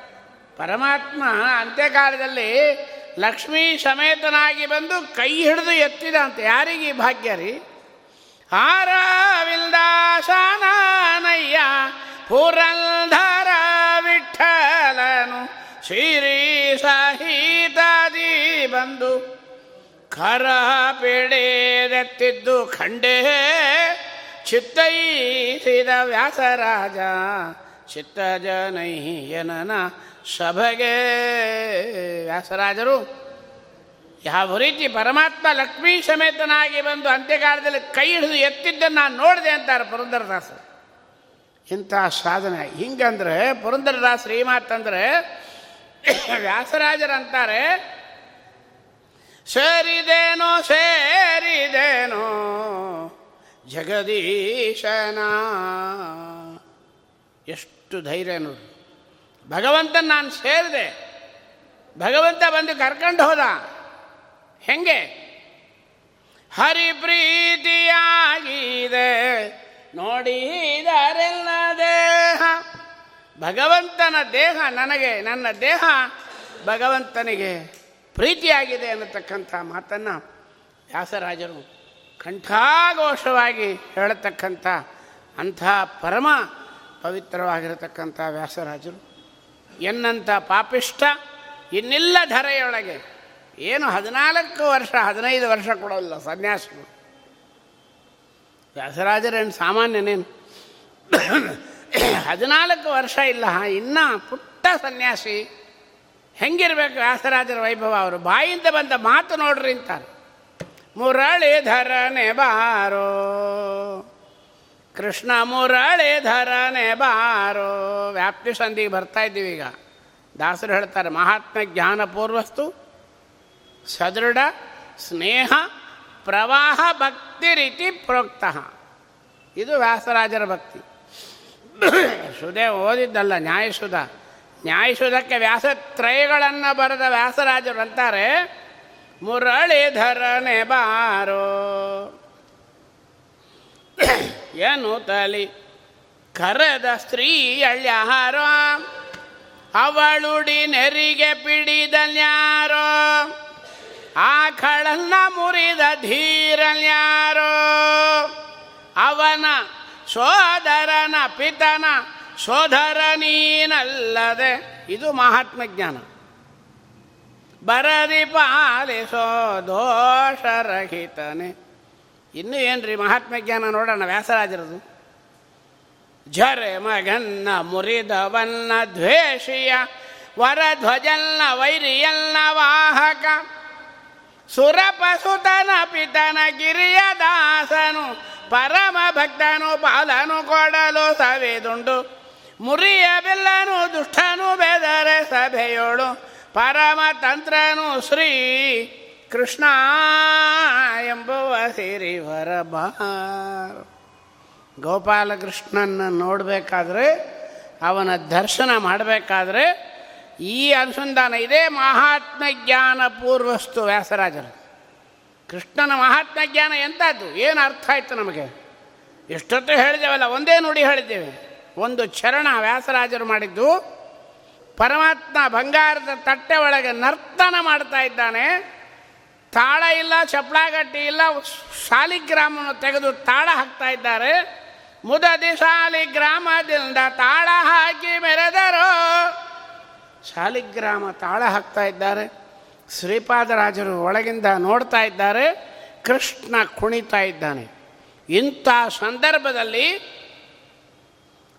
ಪರಮಾತ್ಮ ಅಂತ್ಯಕಾಲದಲ್ಲಿ ಲಕ್ಷ್ಮೀ ಸಮೇತನಾಗಿ ಬಂದು ಕೈ ಹಿಡಿದು ಎತ್ತಿದ ಅಂತ ಯಾರಿಗೆ ಭಾಗ್ಯ ರೀ? ಹಾರವಿಲ್ದಾಸನಯ್ಯ ಪುರಂಧರ ವಿಠಲನು ಶ್ರೀ ಸಹಿತಾದಿ ಬಂದು ಕರ ಪಿಡೆದೆತ್ತಿದ್ದು ಖಂಡೇ ಚಿತ್ತೈಸಿದ ವ್ಯಾಸರಾಜ ಚಿತ್ತ ಜನಯ್ಯನನ ಸಭೆಗೆ. ವ್ಯಾಸರಾಜರು, ಯಾವ ರೀತಿ ಪರಮಾತ್ಮ ಲಕ್ಷ್ಮೀ ಸಮೇತನಾಗಿ ಬಂದು ಅಂತ್ಯಕಾಲದಲ್ಲಿ ಕೈ ಹಿಡಿದು ಎತ್ತಿದ್ದನ್ನು ನಾನು ನೋಡಿದೆ ಅಂತಾರೆ ಪುರಂದರದಾಸರು. ಇಂಥ ಸಾಧನೆ. ಹಿಂಗಂದ್ರೆ ಪುರಂದರದಾಸ್ ಈ ಮಾತಂದರೆ ವ್ಯಾಸರಾಜರಂತಾರೆ ಸೇರಿದೇನೋ ಸೇರಿದೇನೋ ಜಗದೀಶನ. ಎಷ್ಟು ಧೈರ್ಯ ನೋಡಿ ಭಗವಂತನ ನಾನು ಸೇರಿದೆ. ಭಗವಂತ ಬಂದು ಕರ್ಕೊಂಡು ಹೋದ. ಹೆಂಗೆ? ಹರಿ ಪ್ರೀತಿಯಾಗಿದೆ. ನೋಡಿದರೆಲ್ಲ ದೇಹ. ಭಗವಂತನ ದೇಹ ನನಗೆ, ನನ್ನ ದೇಹ ಭಗವಂತನಿಗೆ ಪ್ರೀತಿಯಾಗಿದೆ ಅನ್ನತಕ್ಕಂಥ ಮಾತನ್ನು ವ್ಯಾಸರಾಜರು ಕಂಠಾಘೋಷವಾಗಿ ಹೇಳತಕ್ಕಂಥ ಅಂಥ ಪರಮ ಪವಿತ್ರವಾಗಿರತಕ್ಕಂಥ ವ್ಯಾಸರಾಜರು. ಎನ್ನಂಥ ಪಾಪಿಷ್ಟ ಇನ್ನಿಲ್ಲ ಧರೆಯೊಳಗೆ. ಏನು ಹದಿನಾಲ್ಕು ವರ್ಷ, ಹದಿನೈದು ವರ್ಷ ಕೊಡೋಲ್ಲ ಸನ್ಯಾಸಿಗಳು. ವ್ಯಾಸರಾಜರೇನು ಸಾಮಾನ್ಯನೇನು? ಹದಿನಾಲ್ಕು ವರ್ಷ ಇಲ್ಲ ಇನ್ನೂ ಪುಟ್ಟ ಸನ್ಯಾಸಿ. ಹೆಂಗಿರ್ಬೇಕು ವ್ಯಾಸರಾಜರ ವೈಭವ? ಅವರು ಬಾಯಿಂದ ಬಂದ ಮಾತು ನೋಡ್ರಿ ಅಂತಾರೆ. ಮುರಳೀಧರನೆ ಬಾರೋ. ಕೃಷ್ಣ ಮುರಳೀಧರನೆ ಬಾರೋ. ವ್ಯಾಪ್ತಿ ಸಂಧಿಗೆ ಬರ್ತಾ ಇದ್ದೀವಿ ಈಗ. ದಾಸರು ಹೇಳ್ತಾರೆ, ಮಹಾತ್ಮ ಜ್ಞಾನಪೂರ್ವಸ್ತು ಸದೃಢ, ಸ್ನೇಹ, ಪ್ರವಾಹ, ಭಕ್ತಿ, ರೀತಿ, ಪ್ರೋಕ್ತ. ಇದು ವ್ಯಾಸರಾಜರ ಭಕ್ತಿ. ಸುದೇ ಓದಿದ್ದಲ್ಲ ನ್ಯಾಯಸುಧ. ನ್ಯಾಯಸುಧಕ್ಕೆ ವ್ಯಾಸತ್ರಯಗಳನ್ನು ಬರೆದ ವ್ಯಾಸರಾಜರು ಅಂತಾರೆ ಮುರಳೀಧರನೆ ಬಾರೋ. ಏನು ತಲಿ? ಕರೆದ ಸ್ತ್ರೀ ಅಳ್ಯಾರೋ ಅವಳುಡಿ ನೆರಿಗೆ ಪಿಡಿದಲ್ಯಾರೋ ಆಕಳನ್ನ ಮುರಿದ ಧೀರಲ್ಯಾರೋ ಅವನ ಸೋದರನ ಪಿತನ ಸೋದರ ನೀನಲ್ಲದೆ. ಇದು ಮಹಾತ್ಮ ಜ್ಞಾನ ಬರದಿ ಪಾಲಿಸೋ ದೋಷರಹಿತನೆ. ಇನ್ನು ಏನ್ರಿ ಮಹಾತ್ಮ ಜ್ಞಾನ ನೋಡೋಣ ವ್ಯಾಸರಾಜರದು? ಝರೆ ಮಗನ್ನ ಮುರಿದವನ್ನ ದ್ವೇಷಿಯ ವರಧ್ವಜಲ್ನ ವೈರಿಯಲ್ನ ವಾಹಕ. ಸುರಪಸುತನ ಪಿತನ ಗಿರಿಯ ದಾಸನು, ಪರಮ ಭಕ್ತನು ಪಾಲನು ಕೊಡಲು ಸವೆದುಂಡು ಮುರಿಯ ಬಿಲ್ಲನು ದುಷ್ಟನು ಸಭೆಯೋಳು ಪರಮ ತಂತ್ರನು ಶ್ರೀ ಕೃಷ್ಣ ಎಂಬುವ ಸಿರಿವರ ಬಾರ. ಗೋಪಾಲಕೃಷ್ಣನ ನೋಡಬೇಕಾದ್ರೆ, ಅವನ ದರ್ಶನ ಮಾಡಬೇಕಾದ್ರೆ, ಈ ಅನುಸಂಧಾನ, ಇದೇ ಮಹಾತ್ಮ ಜ್ಞಾನ ಪೂರ್ವಸ್ತು ವ್ಯಾಸರಾಜರು. ಕೃಷ್ಣನ ಮಹಾತ್ಮ ಜ್ಞಾನ ಎಂಥದ್ದು? ಏನು ಅರ್ಥ ಆಯಿತು ನಮಗೆ? ಎಷ್ಟೊತ್ತು ಹೇಳಿದ್ದೇವಲ್ಲ ಒಂದೇ ನುಡಿ ಹೇಳಿದ್ದೇವೆ. ಒಂದು ಚರಣ ವ್ಯಾಸರಾಜರು ಮಾಡಿದ್ದು ಪರಮಾತ್ಮ ಬಂಗಾರದ ತಟ್ಟೆ ಒಳಗೆ ನರ್ತನ ಮಾಡ್ತಾ ಇದ್ದಾನೆ. ತಾಳ ಇಲ್ಲ ಚಪ್ಪಳಗಟ್ಟಿ ಇಲ್ಲ ಶಾಲಿಗ್ರಾಮವನ್ನು ತೆಗೆದು ತಾಳ ಹಾಕ್ತಾ ಇದ್ದಾರೆ. ಮುದದಿ ಶಾಲಿಗ್ರಾಮದಿಂದ ತಾಳ ಹಾಕಿ ಮೆರೆದರು. ಶಾಲಿಗ್ರಾಮ ತಾಳ ಹಾಕ್ತಾ ಇದ್ದಾರೆ. ಶ್ರೀಪಾದರಾಜರು ಒಳಗಿಂದ ನೋಡ್ತಾ ಇದ್ದಾರೆ. ಕೃಷ್ಣ ಕುಣಿತಾ ಇದ್ದಾನೆ. ಇಂಥ ಸಂದರ್ಭದಲ್ಲಿ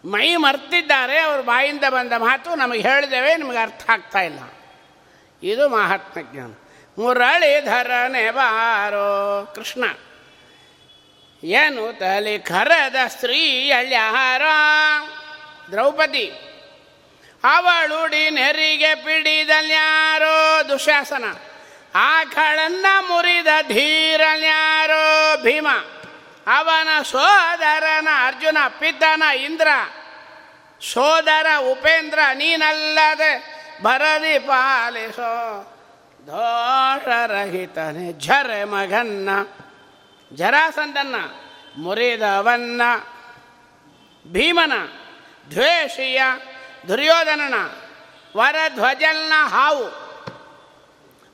ಮೈ ಮರ್ತಿದ್ದಾರೆ, ಅವ್ರ ಬಾಯಿಂದ ಬಂದ ಮಾತು ನಮಗೆ ಹೇಳಿದೇವೆ, ನಿಮಗೆ ಅರ್ಥ ಆಗ್ತಾ ಇಲ್ಲ. ಇದು ಮಹಾತ್ಮ ಜ್ಞಾನ. ಮುರಳೀಧರನೆ ಬಾರೋ ಕೃಷ್ಣ. ಏನು ತಲೆ ಕರದ ಸ್ತ್ರೀ ಅಳ್ಯಾರ ದ್ರೌಪದಿ. ಅವಳುಡಿ ನೆರಿಗೆ ಪಿಡಿದಲ್ಯಾರೋ ದುಶಾಸನ. ಆಕಳನ್ನ ಮುರಿದ ಧೀರಲ್ಯಾರೋ ಭೀಮ. ಅವನ ಸೋದರನ ಅರ್ಜುನ ಪಿದ್ದನ ಇಂದ್ರ, ಸೋದರ ಉಪೇಂದ್ರ ನೀನಲ್ಲದೆ ಬರದಿ ಪಾಲಿಸೋ ದೋಷರಹಿತನೆ ಝರೆ ಮಗನ್ನ, ಜರಾಸಂದನ್ನ ಮುರಿದವನ್ನ, ಭೀಮನ, ದ್ವೇಷಿಯ, ದುರ್ಯೋಧನನ, ವರಧ್ವಜಲ್ನ ಹಾವು,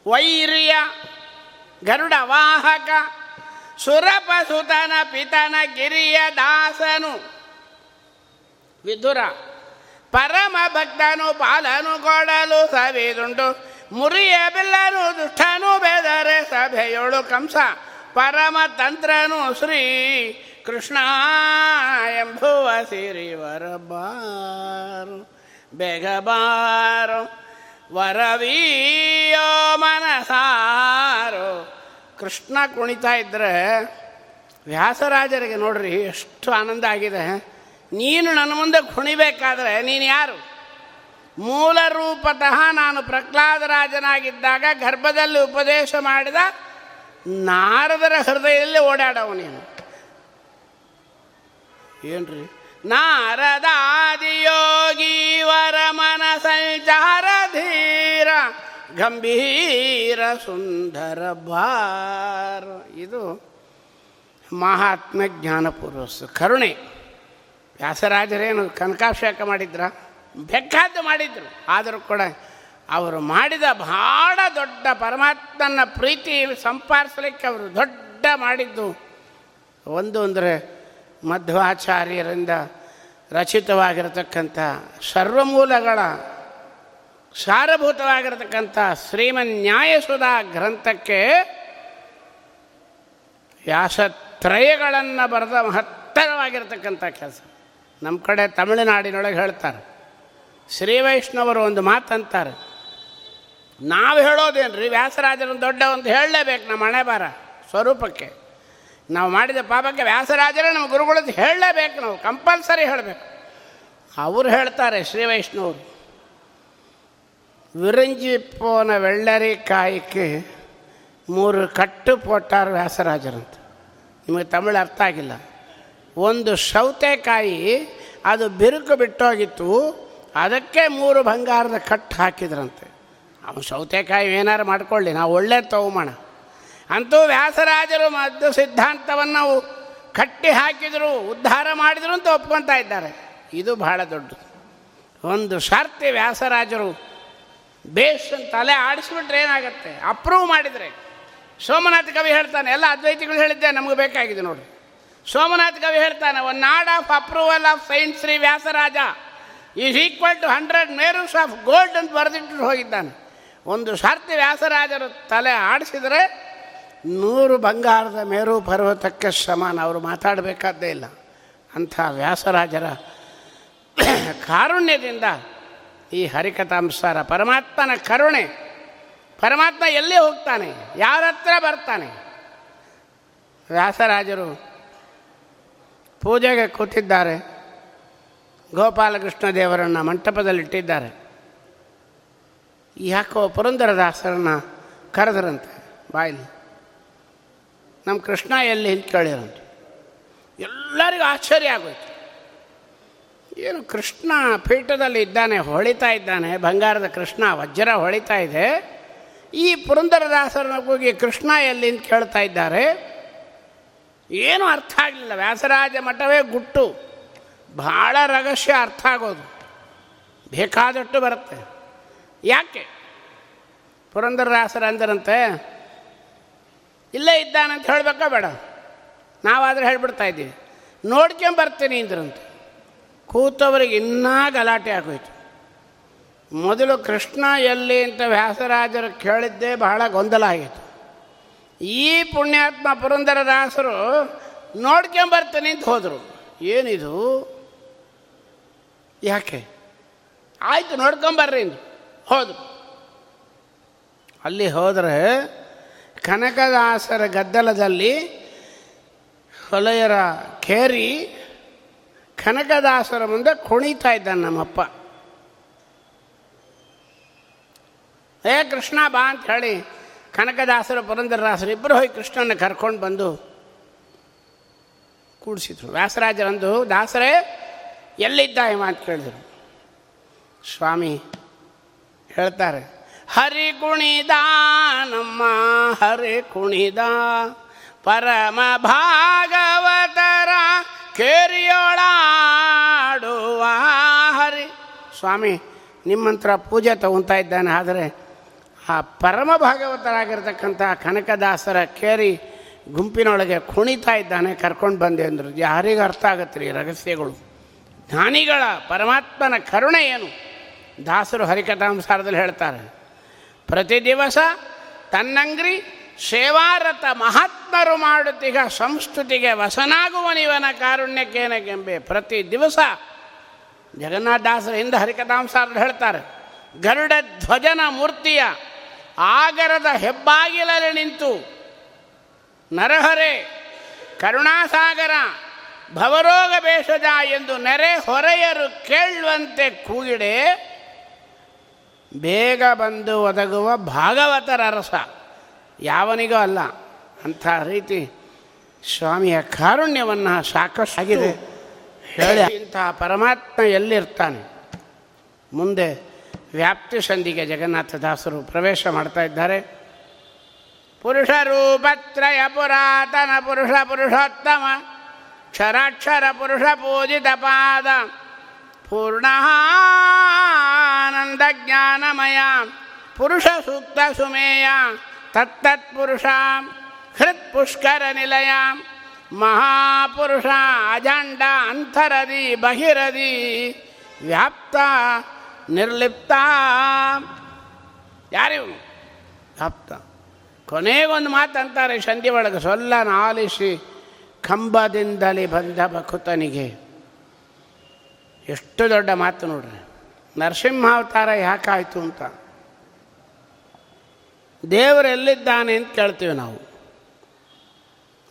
ವೈರಿಯ ಗರುಡ ವಾಹಕ ಸುರಪಸುತನ ಪಿತನ ಗಿರಿಯ ದಾಸನು. ವಿದುರ, ಪರಮ ಭಕ್ತನು ಪಾಲನು ಕೊಡಲು ಸವಿದುಂಟು. ಮುರಿಯ ಬಿಲ್ಲನು ದುಷ್ಟನು ಬೆದರೆ ಸಭೆಯೊಳು ಕಂಸ. ಪರಮ ತಂತ್ರನು ಶ್ರೀ ಕೃಷ್ಣ ಎಂಬುವ ಸಿರಿವರಬಾರು ಬೆಗಬಾರು ಬೇಗ ಬಾರು, ವರವೀಯೋ ಮನಸಾರು. ಕೃಷ್ಣ ಕುಣಿತಾ ಇದ್ದರೆ ವ್ಯಾಸರಾಜರಿಗೆ ನೋಡ್ರಿ ಎಷ್ಟು ಆನಂದ ಆಗಿದೆ. ನೀನು ನನ್ನ ಮುಂದೆ ಕುಣಿಬೇಕಾದ್ರೆ ನೀನು ಯಾರು? ಮೂಲ ರೂಪತಃ ನಾನು ಪ್ರಹ್ಲಾದರಾಜನಾಗಿದ್ದಾಗ ಗರ್ಭದಲ್ಲಿ ಉಪದೇಶ ಮಾಡಿದ ನಾರದರ ಹೃದಯದಲ್ಲಿ ಓಡಾಡವು ನೀನು. ಏನ್ರಿ? ನಾರದಾದಿಯೋಗಿ ವರ ಮನ ಸಂಚಾರ ಧೀರ. ಗಂಭೀರ ಸುಂದರ ಭಾರ. ಇದು ಮಹಾತ್ಮ ಜ್ಞಾನಪೂರ್ವಸ್ಸು ಕರುಣೆ. ವ್ಯಾಸರಾಜರೇನು ಕನಕಾಭಿಷೇಕ ಮಾಡಿದ್ರ? ಬೆಕ್ಕಾದ್ದು ಮಾಡಿದ್ರು. ಆದರೂ ಕೂಡ ಅವರು ಮಾಡಿದ ಭಾಳ ದೊಡ್ಡ ಪರಮಾತ್ಮನ ಪ್ರೀತಿ ಸಂಪಾದಿಸಲಿಕ್ಕೆ ಅವರು ದೊಡ್ಡ ಮಾಡಿದ್ದು. ಒಂದು ಅಂದರೆ ಮಧ್ವಾಚಾರ್ಯರಿಂದ ರಚಿತವಾಗಿರತಕ್ಕಂಥ ಸರ್ವಮೂಲಗಳ ಸಾರಭೂತವಾಗಿರತಕ್ಕಂಥ ಶ್ರೀಮನ್ ನ್ಯಾಯಸುಧಾ ಗ್ರಂಥಕ್ಕೆ ವ್ಯಾಸತ್ರಯಗಳನ್ನು ಬರೆದ ಮಹತ್ತರವಾಗಿರತಕ್ಕಂಥ ಕೆಲಸ. ನಮ್ಮ ಕಡೆ ತಮಿಳುನಾಡಿನೊಳಗೆ ಹೇಳ್ತಾರೆ. ಶ್ರೀ ವೈಷ್ಣವರು ಒಂದು ಮಾತಂತಾರೆ. ನಾವು ಹೇಳೋದೇನು ರೀ ವ್ಯಾಸರಾಜನ ದೊಡ್ಡ ಒಂದು ಹೇಳಲೇಬೇಕು ನಮ್ಮ ಹಣೆ ಬಾರ ಸ್ವರೂಪಕ್ಕೆ. ನಾವು ಮಾಡಿದ ಪಾಪಕ್ಕೆ ವ್ಯಾಸರಾಜರೇ ನಮ್ಮ ಗುರುಗಳದ್ದು ಹೇಳಲೇಬೇಕು ನಾವು, ಕಂಪಲ್ಸರಿ ಹೇಳಬೇಕು. ಅವರು ಹೇಳ್ತಾರೆ ಶ್ರೀ ವೈಷ್ಣವರು ವಿರಂಜಿ ಪೋನ வெள்ளரி ಕಾಯಿಕ್ಕೆ ಮೂರು ಕಟ್ಟು ಪೋಟಾರ್ ವ್ಯಾಸರಾಜರಂತ ನಿಮಗೆ ತಮಿಳು ಅರ್ಥ ಆಗಿಲ್ಲ ಒಂದು ಸೌತೆಕಾಯಿ ಅದು ಬಿರುಕು ಬಿಟ್ಟೋಗಿತ್ತು ಅದಕ್ಕೆ ಮೂರು ಬಂಗಾರದ ಕಟ್ಟು ಹಾಕಿದ್ರಂತೆ ಅವನು ಸೌತೆಕಾಯಿ ಏನಾರು ಮಾಡ್ಕೊಳ್ಳಿ ನಾವು ಒಳ್ಳೆ ತಗೊಂಬೋಣ ಅಂತೂ ವ್ಯಾಸರಾಜರು ಮದ್ದು ಸಿದ್ಧಾಂತವನ್ನು ನಾವು ಕಟ್ಟಿ ಹಾಕಿದರು ಉದ್ಧಾರ ಮಾಡಿದರು ಅಂತ ಒಪ್ಕೊತಾ ಇದ್ದಾರೆ ಇದು ಬಹಳ ದೊಡ್ಡ ಒಂದು ಸರ್ತಿ ವ್ಯಾಸರಾಜರು ಬೇಸ್ ತಲೆ ಆಡಿಸ್ಬಿಟ್ರೆ ಏನಾಗುತ್ತೆ? ಅಪ್ರೂವ್ ಮಾಡಿದರೆ. ಸೋಮನಾಥ ಕವಿ ಹೇಳ್ತಾನೆ, ಎಲ್ಲ ಅದ್ವೈತಿಗಳು ಹೇಳಿದ್ದೆ, ನಮಗೆ ಬೇಕಾಗಿದೆ ನೋಡಿ. ಸೋಮನಾಥ ಕವಿ ಹೇಳ್ತಾನೆ one nod of approval of science Shri Vyasaraja is equal to hundred Merus of gold ಅಂತ ಬರೆದಿಟ್ಟು ಹೋಗಿದ್ದಾನೆ. ಒಂದು ಸಾರ್ತಿ ವ್ಯಾಸರಾಜರು ತಲೆ ಆಡಿಸಿದರೆ ನೂರು ಬಂಗಾರದ ಮೇರು ಪರ್ವತಕ್ಕೆ ಸಮಾನ, ಅವರು ಮಾತಾಡಬೇಕಾದ್ದೇ ಇಲ್ಲ. ಅಂಥ ವ್ಯಾಸರಾಜರ ಕಾರುಣ್ಯದಿಂದ ಈ ಹರಿಕಥಾಂಸಾರ ಪರಮಾತ್ಮನ ಕರುಣೆ. ಪರಮಾತ್ಮ ಎಲ್ಲೇ ಹೋಗ್ತಾನೆ? ಯಾರ ಹತ್ರ ಬರ್ತಾನೆ? ವ್ಯಾಸರಾಜರು ಪೂಜೆಗೆ ಕೂತಿದ್ದಾರೆ. ಗೋಪಾಲಕೃಷ್ಣ ದೇವರನ್ನು ಮಂಟಪದಲ್ಲಿಟ್ಟಿದ್ದಾರೆ. ಯಾಕೋ ಪುರಂದರದಾಸರನ್ನು ಕರೆದ್ರಂತೆ ಬಾಯಿಲಿ. ನಮ್ಮ ಕೃಷ್ಣ ಎಲ್ಲಿ ಅಂತ ಕೇಳಿರಂತೆ. ಎಲ್ಲರಿಗೂ ಆಶ್ಚರ್ಯ ಆಗೋಯ್ತು. ಏನು ಕೃಷ್ಣ ಪೀಠದಲ್ಲಿ ಇದ್ದಾನೆ, ಹೊಳಿತಾ ಇದ್ದಾನೆ, ಬಂಗಾರದ ಕೃಷ್ಣ, ವಜ್ರ ಹೊಳಿತಾ ಇದೆ. ಈ ಪುರಂದರದಾಸರನ್ನ ಕೂಗಿ ಕೃಷ್ಣ ಎಲ್ಲಿ ಅಂತ ಕೇಳ್ತಾ ಇದ್ದಾರೆ. ಏನೂ ಅರ್ಥ ಆಗಲಿಲ್ಲ. ವ್ಯಾಸರಾಜ ಮಠವೇ ಗುಟ್ಟು. ಭಾಳ ರಹಸ್ಯ ಅರ್ಥ ಆಗೋದು. ಬೇಕಾದಷ್ಟು ಬರುತ್ತೆ. ಯಾಕೆ? ಪುರಂದರದಾಸರ ಅಂದರಂತೆ, ಇಲ್ಲೇ ಇದ್ದಾನಂತ ಹೇಳಬೇಕಾ ಬೇಡ. ನಾವಾದರೆ ಹೇಳ್ಬಿಡ್ತಾ ಇದ್ದೀವಿ. ನೋಡ್ಕೊಂಬರ್ತೀನಿ ಅಂದ್ರಂತೆ. ಕೂತವರಿಗೆ ಇನ್ನೂ ಗಲಾಟೆ ಆಗೋಯ್ತು. ಮೊದಲು ಕೃಷ್ಣ ಎಲ್ಲಿ ಅಂತ ವ್ಯಾಸರಾಜರು ಕೇಳಿದ್ದೇ ಬಹಳ ಗೊಂದಲ ಆಗಿತ್ತು. ಈ ಪುಣ್ಯಾತ್ಮ ಪುರಂದರದಾಸರು ನೋಡ್ಕೊಂಬರ್ತೀನಿ ಅಂತ ಹೋದರು. ಏನಿದು? ಯಾಕೆ? ಆಯಿತು, ನೋಡ್ಕೊಂಬರ್ರಿ ಇಂದು ಹೋದರು. ಅಲ್ಲಿ ಹೋದರೆ ಕನಕದಾಸರ ಗದ್ದಲದಲ್ಲಿ ಹೊಲೆಯರ ಕೇರಿ ಕನಕದಾಸರ ಮುಂದೆ ಕುಣಿತಾ ಇದ್ದಾನೆ ನಮ್ಮಪ್ಪ. ಏ ಕೃಷ್ಣ ಬಾ ಅಂತ ಹೇಳಿ ಕನಕದಾಸರ ಪುರಂದರದಾಸರು ಇಬ್ಬರು ಹೋಗಿ ಕೃಷ್ಣನ ಕರ್ಕೊಂಡು ಬಂದು ಕೂಡಿಸಿದ್ರು. ವ್ಯಾಸರಾಜರಂದು, ದಾಸರೇ, ಎಲ್ಲಿದ್ದ ಅಂತ ಕೇಳಿದರು? ಸ್ವಾಮಿ ಹೇಳ್ತಾರೆ, ಹರಿ ಕುಣಿದ ನಮ್ಮ, ಹರಿ ಕುಣಿದ ಪರಮ ಭಾಗವತರ ಕೇರಿಯೋಳಾಡುವ ಹರಿ. ಸ್ವಾಮಿ, ನಿಮ್ಮಂತ್ರ ಪೂಜೆ ತಗೊತಾ ಇದ್ದಾನೆ, ಆದರೆ ಆ ಪರಮ ಭಾಗವತರಾಗಿರ್ತಕ್ಕಂಥ ಕನಕದಾಸರ ಕೇರಿ ಗುಂಪಿನೊಳಗೆ ಕುಣಿತಾ ಇದ್ದಾನೆ, ಕರ್ಕೊಂಡು ಬಂದೆ ಅಂದರು. ಯಾರಿಗೆ ಅರ್ಥ ಆಗತ್ತೆ ರೀ ರಹಸ್ಯಗಳು. ಜ್ಞಾನಿಗಳ ಪರಮಾತ್ಮನ ಕರುಣೆ ಏನು? ದಾಸರು ಹರಿಕಥಾಂಸಾರದಲ್ಲಿ ಹೇಳ್ತಾರೆ ಪ್ರತಿ ದಿವಸ ತನ್ನಂಗ್ರಿ ಸೇವಾರತ ಮಹಾತ್ಮರು ಮಾಡುತ್ತೀಗ ಸಂಸ್ತುತಿಗೆ ವಸನಾಗುವನಿವನ ಕಾರುಣ್ಯಕ್ಕೆನಗೆಂಬೆ ಪ್ರತಿ ದಿವಸ ಜಗನ್ನಾಥದಾಸರ ಹಿಂದೆ ಹರಿಕಥಾಂಸಾರದಲ್ಲಿ ಹೇಳ್ತಾರೆ, ಗರುಡ ಧ್ವಜನ ಮೂರ್ತಿಯ ಆಗರದ ಹೆಬ್ಬಾಗಿಲಲ್ಲಿ ನಿಂತು ನರಹರೆ, ಕರುಣಾಸಾಗರ, ಭವರೋಗ ಬೇಷಜ ಎಂದು ನೆರೆ ಹೊರೆಯರು ಕೇಳುವಂತೆ ಕೂಗಿಡೆ ಬೇಗ ಬಂದು ಒದಗುವ ಭಾಗವತರ ರಸ. ಯಾವನಿಗೂ ಅಲ್ಲ. ಅಂಥ ರೀತಿ ಸ್ವಾಮಿಯ ಕಾರುಣ್ಯವನ್ನು ಸಾಕಷ್ಟಾಗಿದೆ ಹೇಳಿ. ಇಂತಹ ಪರಮಾತ್ಮ ಎಲ್ಲಿರ್ತಾನೆ? ಮುಂದೆ ವ್ಯಾಪ್ತಿ ಸಂಧಿಗೆ ಜಗನ್ನಾಥದಾಸರು ಪ್ರವೇಶ ಮಾಡ್ತಾ ಇದ್ದಾರೆ. ಪುರುಷರೂಪತ್ರಯ ಪುರಾತನ ಪುರುಷ ಪುರುಷೋತ್ತಮ ಕ್ಷರಾಕ್ಷರ ಪುರುಷ ಪೂಜಿತ ಪಾದ ಪೂರ್ಣಾನಂದ ಜ್ಞಾನಮಯ ಪುರುಷ ಸೂಕ್ತ ಸುಮೇಯ ತತ್ತತ್ಪುರುಷ ಹೃತ್ ಪುಷ್ಕರ ನಿಲಯಾಂ ಮಹಾಪುರುಷ ಅಜಾಂಡ ಅಂತರದಿ ಬಹಿರದಿ ವ್ಯಾಪ್ತ ನಿರ್ಲಿಪ್ತ ಯಾರಿವನು ವ್ಯಾಪ್ತ ಕೊನೆಗೊಂದು ಮಾತು ಅಂತಾರೆ ಸಂಧಿ ಒಳಗೆ, ಸೊಲ್ಲ ನಾಲಿಸಿ ಕಂಬದಿಂದಲೇ ಬಂದ ಭಕುತನಿಗೆ. ಎಷ್ಟು ದೊಡ್ಡ ಮಾತು ನೋಡ್ರಿ. ನರಸಿಂಹಾವತಾರ ಯಾಕಾಯಿತು ಅಂತ. ದೇವರು ಎಲ್ಲಿದ್ದಾನೆ ಅಂತ ಕೇಳ್ತೀವಿ ನಾವು.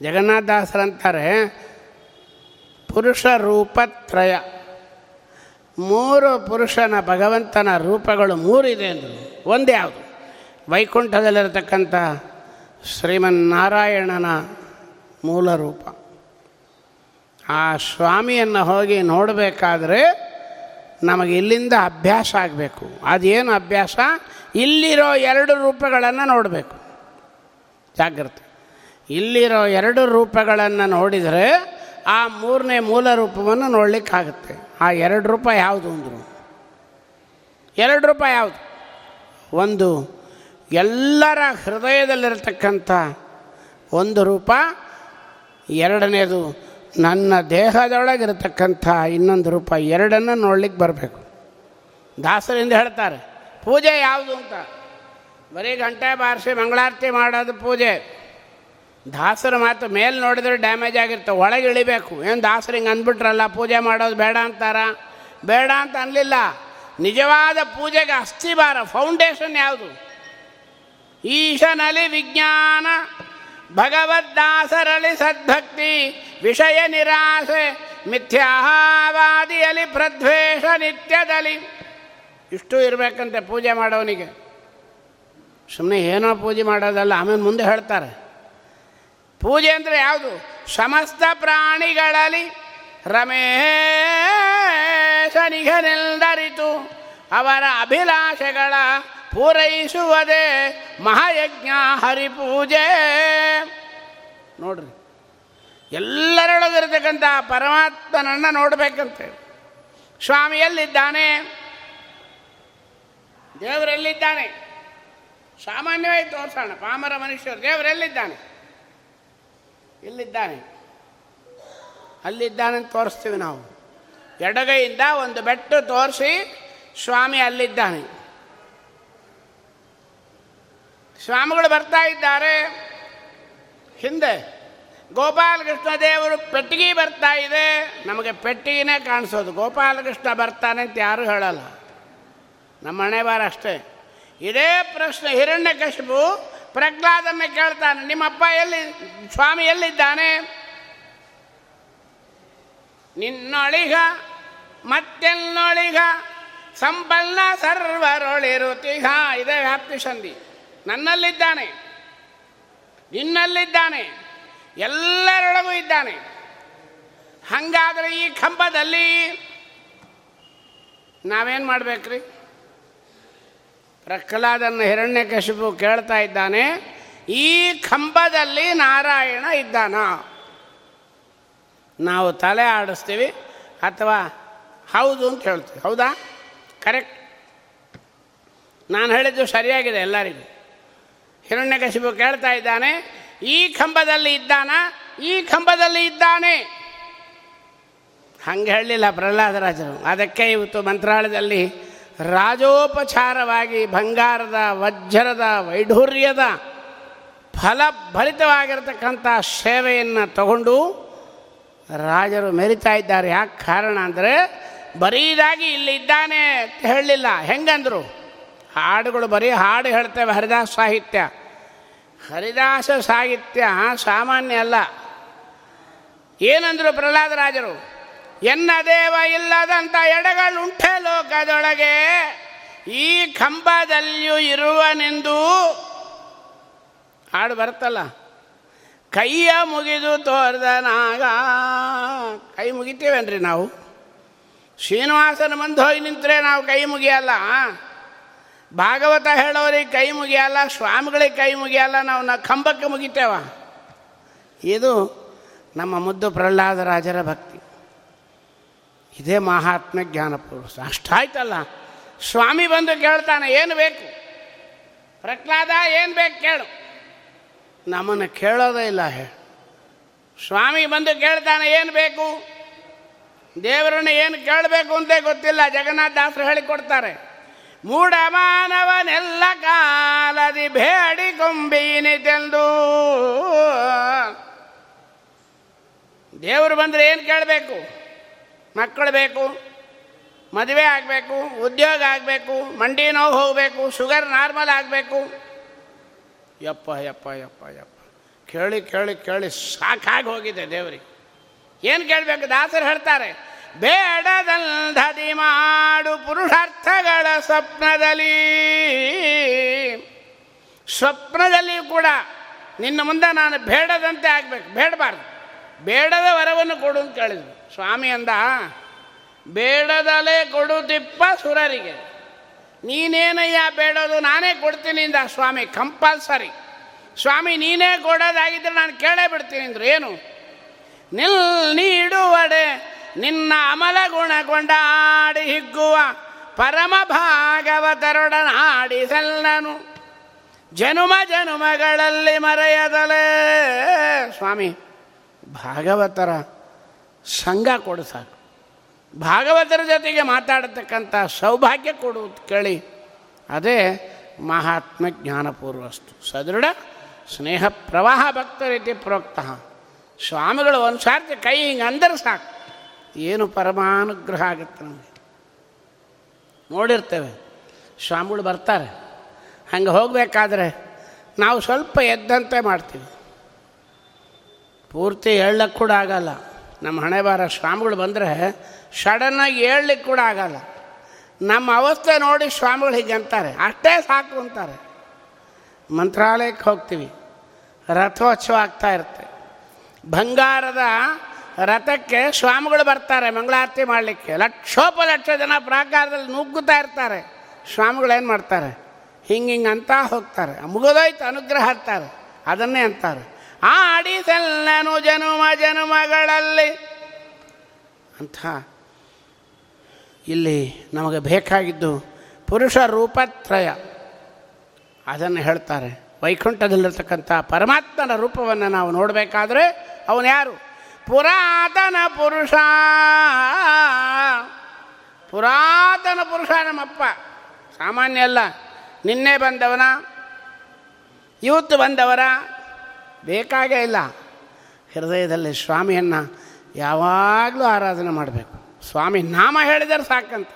ಜಗನ್ನಾಥದಾಸರಂತಾರೆ, ಪುರುಷ ರೂಪತ್ರಯ. ಮೂರು ಪುರುಷನ ಭಗವಂತನ ರೂಪಗಳು ಮೂರಿದೆ ಅಂದರು. ಒಂದೇ ಯಾವುದು? ವೈಕುಂಠದಲ್ಲಿರತಕ್ಕಂಥ ಶ್ರೀಮನ್ನಾರಾಯಣನ ಮೂಲ ರೂಪ. ಆ ಸ್ವಾಮಿಯನ್ನು ಹೋಗಿ ನೋಡಬೇಕಾದ್ರೆ ನಮಗೆ ಇಲ್ಲಿಂದ ಅಭ್ಯಾಸ ಆಗಬೇಕು. ಅದೇನು ಅಭ್ಯಾಸ? ಇಲ್ಲಿರೋ ಎರಡು ರೂಪಗಳನ್ನು ನೋಡಬೇಕು. ಜಾಗ್ರತೆ. ಇಲ್ಲಿರೋ ಎರಡು ರೂಪಗಳನ್ನು ನೋಡಿದರೆ ಆ ಮೂರನೇ ಮೂಲ ರೂಪವನ್ನು ನೋಡಲಿಕ್ಕಾಗುತ್ತೆ. ಆ ಎರಡು ರೂಪ ಯಾವುದು ಅಂದರು. ಎರಡು ರೂಪ ಯಾವುದು? ಒಂದು, ಎಲ್ಲರ ಹೃದಯದಲ್ಲಿರತಕ್ಕಂಥ ಒಂದು ರೂಪ. ಎರಡನೇದು, ನನ್ನ ದೇಹದೊಳಗಿರತಕ್ಕಂಥ ಇನ್ನೊಂದು ರೂಪ. ಎರಡನ್ನು ನೋಡ್ಲಿಕ್ಕೆ ಬರಬೇಕು. ದಾಸರಿಂದ ಹೇಳ್ತಾರೆ ಪೂಜೆ ಯಾವುದು ಅಂತ? ಬರೀ ಗಂಟೆ ಬಾರಿಸಿ ಮಂಗಳಾರತಿ ಮಾಡೋದು ಪೂಜೆ. ದಾಸರ ಮಾತು ಮೇಲೆ ನೋಡಿದ್ರೆ ಡ್ಯಾಮೇಜ್ ಆಗಿರ್ತವೆ ಒಳಗೆ ಇಳಿಬೇಕು. ಏನು ದಾಸರು ಹಿಂಗೆ ಅಂದ್ಬಿಟ್ರಲ್ಲ, ಪೂಜೆ ಮಾಡೋದು ಬೇಡ ಅಂತಾರ? ಬೇಡ ಅಂತ ಅನ್ನಲಿಲ್ಲ ನಿಜವಾದ ಪೂಜೆಗೆ ಅಸ್ಥಿಭಾರ ಫೌಂಡೇಶನ್ ಯಾವುದು? ಈಶನಲ್ಲಿ ವಿಜ್ಞಾನ ಭಗವದ್ದಾಸರಳಿ ಸದ್ಭಕ್ತಿ, ವಿಷಯ ನಿರಾಸೆ ಮಿಥ್ಯಾವಾದಿಯಲ್ಲಿ ಪ್ರದ್ವೇಷ ನಿತ್ಯದಲ್ಲಿ. ಇಷ್ಟು ಇರಬೇಕಂತೆ ಪೂಜೆ ಮಾಡೋವನಿಗೆ. ಸುಮ್ಮನೆ ಏನೋ ಪೂಜೆ ಮಾಡೋದಲ್ಲ, ಆಮೇಲೆ ಮುಂದೆ ಹೇಳ್ತಾರೆ. ಪೂಜೆ ಅಂದರೆ ಯಾವುದು? ಸಮಸ್ತ ಪ್ರಾಣಿಗಳಲ್ಲಿ ರಮೇಶನಿಗನೆಲ್ದರಿತು ಅವರ ಅಭಿಲಾಷೆಗಳ ಪೂರೈಸುವುದೇ ಮಹಾಯಜ್ಞ ಹರಿಪೂಜೆ. ನೋಡ್ರಿ ಎಲ್ಲರೊಳಗಿರ್ತಕ್ಕಂಥ ಪರಮಾತ್ಮನನ್ನು ನೋಡಬೇಕಂತೇಳಿ ಸ್ವಾಮಿ ಎಲ್ಲಿದ್ದಾನೆ ದೇವರೆಲ್ಲಿದ್ದಾನೆ. ಸಾಮಾನ್ಯವಾಗಿ ತೋರಿಸೋಣ, ಪಾಮರ ಮನುಷ್ಯರು ದೇವರೆಲ್ಲಿದ್ದಾನೆ. ಇಲ್ಲಿದ್ದಾನೆ ಅಲ್ಲಿದ್ದಾನೆ ಅಂತ ತೋರಿಸ್ತೀವಿ ನಾವು. ಎಡಗೈಯಿಂದ ಒಂದು ಬೆಟ್ಟು ತೋರಿಸಿ ಸ್ವಾಮಿ ಅಲ್ಲಿದ್ದಾನೆ. ಸ್ವಾಮಿಗಳು ಬರ್ತಾ ಇದ್ದಾರೆ. ಹಿಂದೆ ಗೋಪಾಲಕೃಷ್ಣ ದೇವರು ಪೆಟ್ಟಿಗೆ ಬರ್ತಾ ಇದೆ. ನಮಗೆ ಪೆಟ್ಟಿಗೆನೇ ಕಾಣಿಸೋದು. ಗೋಪಾಲಕೃಷ್ಣ ಬರ್ತಾನೆ ಅಂತ ಯಾರೂ ಹೇಳಲ್ಲ. ನಮ್ಮ ಹಣೆ ಬಾರ ಅಷ್ಟೇ. ಇದೇ ಪ್ರಶ್ನೆ ಹಿರಣ್ಯಕಶಿಪು ಪ್ರಹ್ಲಾದನ್ನ ಕೇಳ್ತಾನೆ ನಿಮ್ಮಪ್ಪ ಎಲ್ಲಿ, ಸ್ವಾಮಿ ಎಲ್ಲಿದ್ದಾನೆ? ನಿನ್ನೊಳಿಗ ಮತ್ತೆಲ್ಲೊಳಿಗ ಸಂಪನ್ನ ಸರ್ವರೊಳಿರುತಿಗ ಇದೇ ವ್ಯಾಪ್ತಿ ಸಂಧಿ. ನನ್ನಲ್ಲಿದ್ದಾನೆ, ನಿನ್ನಲ್ಲಿದ್ದಾನೆ, ಎಲ್ಲರೊಳಗೂ ಇದ್ದಾನೆ. ಹಾಗಾದರೆ ಈ ಕಂಬದಲ್ಲಿ ನಾವೇನು ಮಾಡ್ಬೇಕ್ರಿ? ಪ್ರಹ್ಲಾದನ್ನ ಹಿರಣ್ಯಕಶಿಪು ಕೇಳ್ತಾ ಇದ್ದಾನೆ, ಈ ಕಂಬದಲ್ಲಿ ನಾರಾಯಣ ಇದ್ದಾನ? ನಾವು ತಲೆ ಆಡಿಸ್ತೀವಿ ಅಥವಾ ಹೌದು ಅಂತ ಹೇಳ್ತೀವಿ. ಹೌದಾ? ಕರೆಕ್ಟ್ ನಾನು ಹೇಳಿದ್ದು ಸರಿಯಾಗಿದೆ ಎಲ್ಲರಿಗೂ. ಹಿರಣ್ಯಕಶಿಪು ಕೇಳ್ತಾ ಇದ್ದಾನೆ, ಈ ಕಂಬದಲ್ಲಿ ಇದ್ದಾನ? ಈ ಕಂಬದಲ್ಲಿ ಇದ್ದಾನೆ. ಹಂಗೆ ಹೇಳಲಿಲ್ಲ ಪ್ರಹ್ಲಾದರಾಜರು. ಅದಕ್ಕೆ ಇವತ್ತು ಮಂತ್ರಾಲಯದಲ್ಲಿ ರಾಜೋಪಚಾರವಾಗಿ ಬಂಗಾರದ, ವಜ್ರದ, ವೈಢೂರ್ಯದ ಫಲಭರಿತವಾಗಿರತಕ್ಕಂಥ ಸೇವೆಯನ್ನು ತಗೊಂಡು ರಾಜರು ಮೆರಿತಾ ಇದ್ದಾರೆ. ಯಾಕೆ ಕಾರಣ ಅಂದರೆ ಬರೀದಾಗಿ ಇಲ್ಲಿದ್ದಾನೆ ಅಂತ ಹೇಳಲಿಲ್ಲ. ಹೆಂಗಂದರು? ಹಾಡುಗಳು ಬರೀ ಹಾಡು ಹೇಳ್ತೇವೆ, ಹರಿದಾಸ ಸಾಹಿತ್ಯ. ಹರಿದಾಸ ಸಾಹಿತ್ಯ ಸಾಮಾನ್ಯ ಅಲ್ಲ. ಏನಂದರು ಪ್ರಹ್ಲಾದರಾಜರು? ಎನ್ನ ದೇವ ಇಲ್ಲದಂಥ ಎಡಗಳುಂಟೆ ಲೋಕದೊಳಗೆ ಈ ಕಂಬದಲ್ಲಿಯೂ ಇರುವನೆಂದು ಹಾಡು ಬರುತ್ತಲ್ಲ? ಕೈಯ ಮುಗಿದು ತೋರ್ದನಾಗ ಕೈ ಮುಗಿತೀವೇನ್ರಿ ನಾವು? ಶ್ರೀನಿವಾಸನ ಮುಂದೆ ಹೋಗಿ ನಿಂತರೆ ನಾವು ಕೈ ಮುಗಿಯಲ್ಲ? ಭಾಗವತ ಹೇಳೋರಿಗೆ ಕೈ ಮುಗಿಯಲ್ಲ, ಸ್ವಾಮಿಗಳಿಗೆ ಕೈ ಮುಗಿಯಲ್ಲ, ನಾವು ನ ಕಂಬಕ್ಕೆ ಮುಗಿತೇವ? ಇದು ನಮ್ಮ ಮುದ್ದು ಪ್ರಹ್ಲಾದರಾಜರ ಭಕ್ತಿ. ಇದೇ ಮಹಾತ್ಮ ಜ್ಞಾನ ಪುರುಷ. ಅಷ್ಟಾಯ್ತಲ್ಲ. ಸ್ವಾಮಿ ಬಂದು ಕೇಳ್ತಾನೆ, ಏನು ಬೇಕು? ಪ್ರಹ್ಲಾದ, ಏನು ಬೇಕು ಕೇಳು. ನಮ್ಮನ್ನು ಕೇಳೋದೇ ಇಲ್ಲ ಹೇ. ಸ್ವಾಮಿ ಬಂದು ಕೇಳ್ತಾನೆ, ಏನು ಬೇಕು? ದೇವರನ್ನು ಏನು ಕೇಳಬೇಕು ಅಂತ ಗೊತ್ತಿಲ್ಲ. ಜಗನ್ನಾಥ ದಾಸರು ಹೇಳಿಕೊಡ್ತಾರೆ ಮೂಢ ಮಾನವನೆಲ್ಲ ಕಾಲದಿ ಬೇಡಿ ಕೊಂಬೀನಿತೆಂದು. ದೇವರು ಬಂದರೆ ಏನು ಕೇಳಬೇಕು? ಮಕ್ಕಳು ಬೇಕು, ಮದುವೆ ಆಗಬೇಕು, ಉದ್ಯೋಗ ಆಗಬೇಕು, ಮಂಡಿ ನೋವು ಹೋಗಬೇಕು, ಶುಗರ್ ನಾರ್ಮಲ್ ಆಗಬೇಕು. ಯಪ್ಪ ಯಪ್ಪ ಯಪ್ಪ ಯಪ್ಪ. ಕೇಳಿ ಕೇಳಿ ಕೇಳಿ ಸಾಕಾಗಿ ಹೋಗಿದೆ ದೇವ್ರಿಗೆ. ಏನು ಕೇಳಬೇಕು? ದಾಸರು ಹೇಳ್ತಾರೆ, ಬೇಡದಂಧದಿ ಮಾಡು ಪುರುಷಾರ್ಥಗಳ ಸ್ವಪ್ನದಲ್ಲಿ. ಸ್ವಪ್ನದಲ್ಲಿ ಕೂಡ ನಿನ್ನ ಮುಂದೆ ನಾನು ಬೇಡದಂತೆ ಆಗಬೇಕು, ಬೇಡಬಾರ್ದು. ಬೇಡದ ವರವನ್ನು ಕೊಡು ಅಂತ ಕೇಳಿದ್ರು ಸ್ವಾಮಿ ಅಂದ, ಬೇಡದಲೇ ಕೊಡುತ್ತಿಪ್ಪ ಸುರರಿಗೆ. ನೀನೇನಯ್ಯ ಬೇಡೋದು ನಾನೇ ಕೊಡ್ತೀನಿ ಅಂದ. ಸ್ವಾಮಿ, ಕಂಪಲ್ಸರಿ. ಸ್ವಾಮಿ, ನೀನೇ ಕೊಡೋದಾಗಿದ್ದರೆ ನಾನು ಕೇಳೇ ಬಿಡ್ತೀನಿ ಅಂದ್ರು. ಏನು? ನಿಲ್ ನೀಡುವಡೆ ನಿನ್ನ ಅಮಲ ಗುಣ ಆಡಿ ಹಿಗ್ಗುವ ಪರಮ ಭಾಗವತರೊಡನಾಡಿಸಲ್ಲನು ಜನುಮ ಜನುಮಗಳಲ್ಲಿ ಮರೆಯದಲೇ. ಸ್ವಾಮಿ ಭಾಗವತರ ಸಂಘ ಕೊಡು ಸಾಕು. ಭಾಗವತರ ಜೊತೆಗೆ ಮಾತಾಡತಕ್ಕಂಥ ಸೌಭಾಗ್ಯ ಕೊಡುವುದು ಕೇಳಿ ಅದೇ ಮಹಾತ್ಮ ಜ್ಞಾನಪೂರ್ವಸ್ತು. ಸದೃಢ ಸ್ನೇಹ ಪ್ರವಾಹ ಭಕ್ತರೀತಿ ಪ್ರೋಕ್ತ. ಸ್ವಾಮಿಗಳು ಒಂದು ಕೈ ಹಿಂಗೆ ಅಂದರೆ ಸಾಕು. ಏನು ಪರಮಾನುಗ್ರಹ ಆಗುತ್ತೆ ನಮಗೆ? ನೋಡಿರ್ತೇವೆ. ಸ್ವಾಮಿಗಳು ಬರ್ತಾರೆ. ಹಂಗೆ ಹೋಗಬೇಕಾದ್ರೆ ನಾವು ಸ್ವಲ್ಪ ಎದ್ದಂತೆ ಮಾಡ್ತೀವಿ. ಪೂರ್ತಿ ಹೇಳಕ್ಕೆ ಕೂಡ ಆಗಲ್ಲ. ನಮ್ಮ ಹಣೆ ಬಾರ ಸ್ವಾಮಿಗಳು ಬಂದರೆ ಸಡನ್ನಾಗಿ ಹೇಳಲಿಕ್ಕೆ ಕೂಡ ಆಗಲ್ಲ. ನಮ್ಮ ಅವಸ್ಥೆ ನೋಡಿ ಸ್ವಾಮಿಗಳು ಹೀಗೆ ಅಂತಾರೆ. ಅಷ್ಟೇ ಸಾಕು ಅಂತಾರೆ. ಮಂತ್ರಾಲಯಕ್ಕೆ ಹೋಗ್ತೀವಿ. ರಥೋತ್ಸವ ಆಗ್ತಾ ಇರುತ್ತೆ. ಬಂಗಾರದ ರಥಕ್ಕೆ ಸ್ವಾಮಿಗಳು ಬರ್ತಾರೆ ಮಂಗಳಾರತಿ ಮಾಡಲಿಕ್ಕೆ. ಲಕ್ಷೋಪಲಕ್ಷ ಜನ ಪ್ರಾಕಾರದಲ್ಲಿ ನುಗ್ಗುತ್ತಾ ಇರ್ತಾರೆ. ಸ್ವಾಮಿಗಳು ಏನು ಮಾಡ್ತಾರೆ? ಹಿಂಗೆ ಹಿಂಗೆ ಅಂತ ಹೋಗ್ತಾರೆ. ಮುಗಿದೋಯ್ತು, ಅನುಗ್ರಹ ಅಂತಾರೆ ಅದನ್ನೇ ಅಂತಾರೆ. ಆಡಿಸೆಲ್ಲನು ಜನುಮ ಜನುಮಗಳಲ್ಲಿ. ಅಂಥ ಇಲ್ಲಿ ನಮಗೆ ಬೇಕಾಗಿದ್ದು ಪುರುಷ ರೂಪತ್ರಯ. ಅದನ್ನು ಹೇಳ್ತಾರೆ. ವೈಕುಂಠದಲ್ಲಿರ್ತಕ್ಕಂಥ ಪರಮಾತ್ಮನ ರೂಪವನ್ನು ನಾವು ನೋಡಬೇಕಾದ್ರೆ ಅವನು ಯಾರು? ಪುರಾತನ ಪುರುಷ. ಪುರಾತನ ಪುರುಷ ನಮ್ಮಪ್ಪ. ಸಾಮಾನ್ಯ ಅಲ್ಲ. ನಿನ್ನೆ ಬಂದವನ, ಇವತ್ತು ಬಂದವರ ಬೇಕಾಗೇ ಇಲ್ಲ. ಹೃದಯದಲ್ಲಿ ಸ್ವಾಮಿಯನ್ನು ಯಾವಾಗಲೂ ಆರಾಧನೆ ಮಾಡಬೇಕು. ಸ್ವಾಮಿ ನಾಮ ಹೇಳಿದರೆ ಸಾಕಂತ.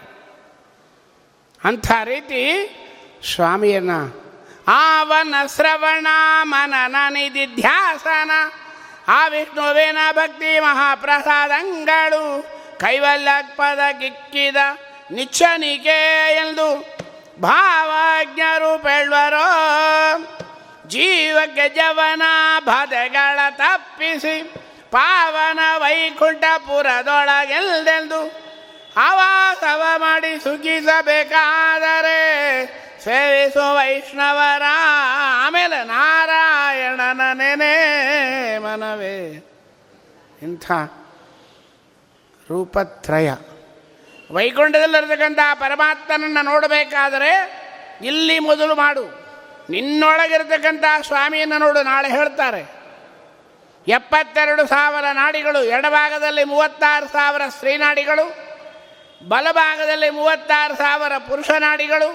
ಅಂಥ ರೀತಿ ಸ್ವಾಮಿಯನ್ನು ಆವನ ಶ್ರವಣ ಮನನ ನಿಧಿಧ್ಯಾಸನ ಆ ವಿಷ್ಣುವಿನ ಭಕ್ತಿ ಮಹಾಪ್ರಸಾದಂಗಳು ಕೈವಲ್ಯಪದ ಗಿಕ್ಕಿದ ನಿಚ್ಚನಿಕೆ ಎಂದು ಭಾವಜ್ಞರು ಪೆಳ್ವರೋ ಜೀವಕ್ಕೆ ಜವನ ಬಾಧೆಗಳ ತಪ್ಪಿಸಿ ಪಾವನ ವೈಕುಂಠಪುರದೊಳಗೆಲ್ದೆಂದು ಆವಾಸವ ಮಾಡಿ ಸುಖಿಸಬೇಕಾದರೆ ಸೇವಿಸು ವೈಷ್ಣವರ ಆಮೇಲೆ ನಾರಾಯಣನ ನೆನೆ ಮನವೇ. ಇಂಥ ರೂಪತ್ರಯ. ವೈಕುಂಠದಲ್ಲಿರ್ತಕ್ಕಂಥ ಪರಮಾತ್ಮನನ್ನು ನೋಡಬೇಕಾದರೆ ಇಲ್ಲಿ ಮೊದಲು ಮಾಡು. ನಿನ್ನೊಳಗಿರ್ತಕ್ಕಂಥ ಸ್ವಾಮಿಯನ್ನು ನೋಡು, ನಾಳೆ ಹೇಳ್ತಾರೆ. ಎಪ್ಪತ್ತೆರಡು ಸಾವಿರ ನಾಡಿಗಳು, ಎಡಭಾಗದಲ್ಲಿ ಮೂವತ್ತಾರು ಸಾವಿರ ಸ್ತ್ರೀನಾಡಿಗಳು ಬಲಭಾಗದಲ್ಲಿ ಮೂವತ್ತಾರು ಸಾವಿರ ಪುರುಷ ನಾಡಿಗಳು,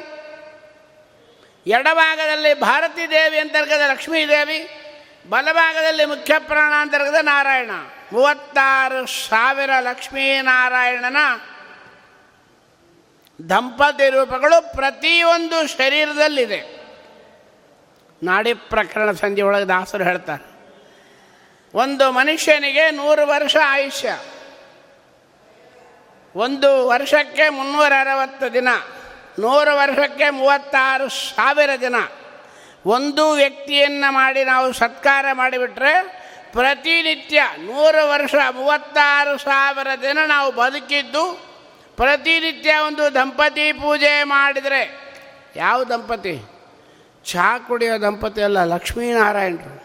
ಎಡಭಾಗದಲ್ಲಿ ಭಾರತೀ ದೇವಿ ಅಂತರ್ಗದ ಲಕ್ಷ್ಮೀ ದೇವಿ, ಬಲಭಾಗದಲ್ಲಿ ಮುಖ್ಯ ಪ್ರಾಣಾಂತರ್ಗತ ನಾರಾಯಣ. ಮೂವತ್ತಾರು ಸಾವಿರ ಲಕ್ಷ್ಮೀನಾರಾಯಣನ ದಂಪತಿ ರೂಪಗಳು ಪ್ರತಿಯೊಂದು ಶರೀರದಲ್ಲಿದೆ. ನಾಡಿ ಪ್ರಕರಣ ಸಂಧಿ ಒಳಗೆ ದಾಸರು ಹೇಳ್ತಾರೆ. ಒಂದು ಮನುಷ್ಯನಿಗೆ ನೂರು ವರ್ಷ ಆಯುಷ್ಯ. ಒಂದು ವರ್ಷಕ್ಕೆ ಮುನ್ನೂರ ಅರವತ್ತು ದಿನ. ನೂರು ವರ್ಷಕ್ಕೆ ಮೂವತ್ತಾರು ಸಾವಿರ ದಿನ. ಒಂದು ವ್ಯಕ್ತಿಯನ್ನು ಮಾಡಿ ನಾವು ಸತ್ಕಾರ ಮಾಡಿಬಿಟ್ರೆ ಪ್ರತಿನಿತ್ಯ ನೂರು ವರ್ಷ, ಮೂವತ್ತಾರು ಸಾವಿರ ದಿನ ನಾವು ಬದುಕಿದ್ದು ಪ್ರತಿನಿತ್ಯ ಒಂದು ದಂಪತಿ ಪೂಜೆ ಮಾಡಿದರೆ. ಯಾವ ದಂಪತಿ? ಚಹಾ ಕುಡಿಯೋ ದಂಪತಿ ಅಲ್ಲ, ಲಕ್ಷ್ಮೀನಾರಾಯಣರು.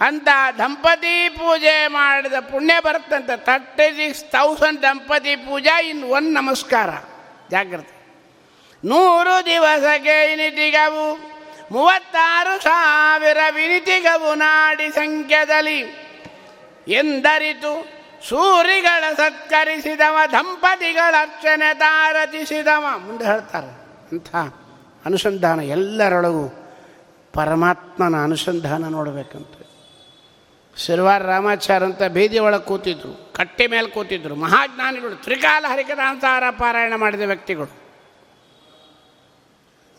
ಅಂತ ದಂಪತಿ ಪೂಜೆ ಮಾಡಿದ ಪುಣ್ಯ ಬರುತ್ತಂತೆ. ತರ್ಟಿ ಸಿಕ್ಸ್ ತೌಸಂಡ್ ದಂಪತಿ ಪೂಜಾ ಇನ್ ಒನ್ ನಮಸ್ಕಾರ. ಜಾಗ್ರತೆ. ನೂರು ದಿವಸಕ್ಕೆ ಇನಿತಿಗವು ಮೂವತ್ತಾರು ಸಾವಿರ ವಿನಿತಿಗವು ನಾಡಿ ಸಂಖ್ಯದಲ್ಲಿ. ಎಂದರಿತು, ಸೂರಿಗಳ ಸತ್ಕರಿಸಿದವ, ದಂಪತಿಗಳ ಅರ್ಚನೆ ತಾರತಿಸಿದವ. ಮುಂದೆ ಹೇಳ್ತಾರೆ, ಅಂಥ ಅನುಸಂಧಾನ ಎಲ್ಲರೊಳಗೂ ಪರಮಾತ್ಮನ ಅನುಸಂಧಾನ ನೋಡಬೇಕಂತ. ಶಿರ್ವಾರ ರಾಮಾಚಾರ ಅಂತ ಬೀದಿ ಒಳಗೆ ಕೂತಿದ್ರು, ಕಟ್ಟೆ ಮೇಲೆ ಕೂತಿದ್ರು, ಮಹಾಜ್ಞಾನಿಗಳು, ತ್ರಿಕಾಲ ಹರಿಕದಾಂತಾರ ಪಾರಾಯಣ ಮಾಡಿದ ವ್ಯಕ್ತಿಗಳು.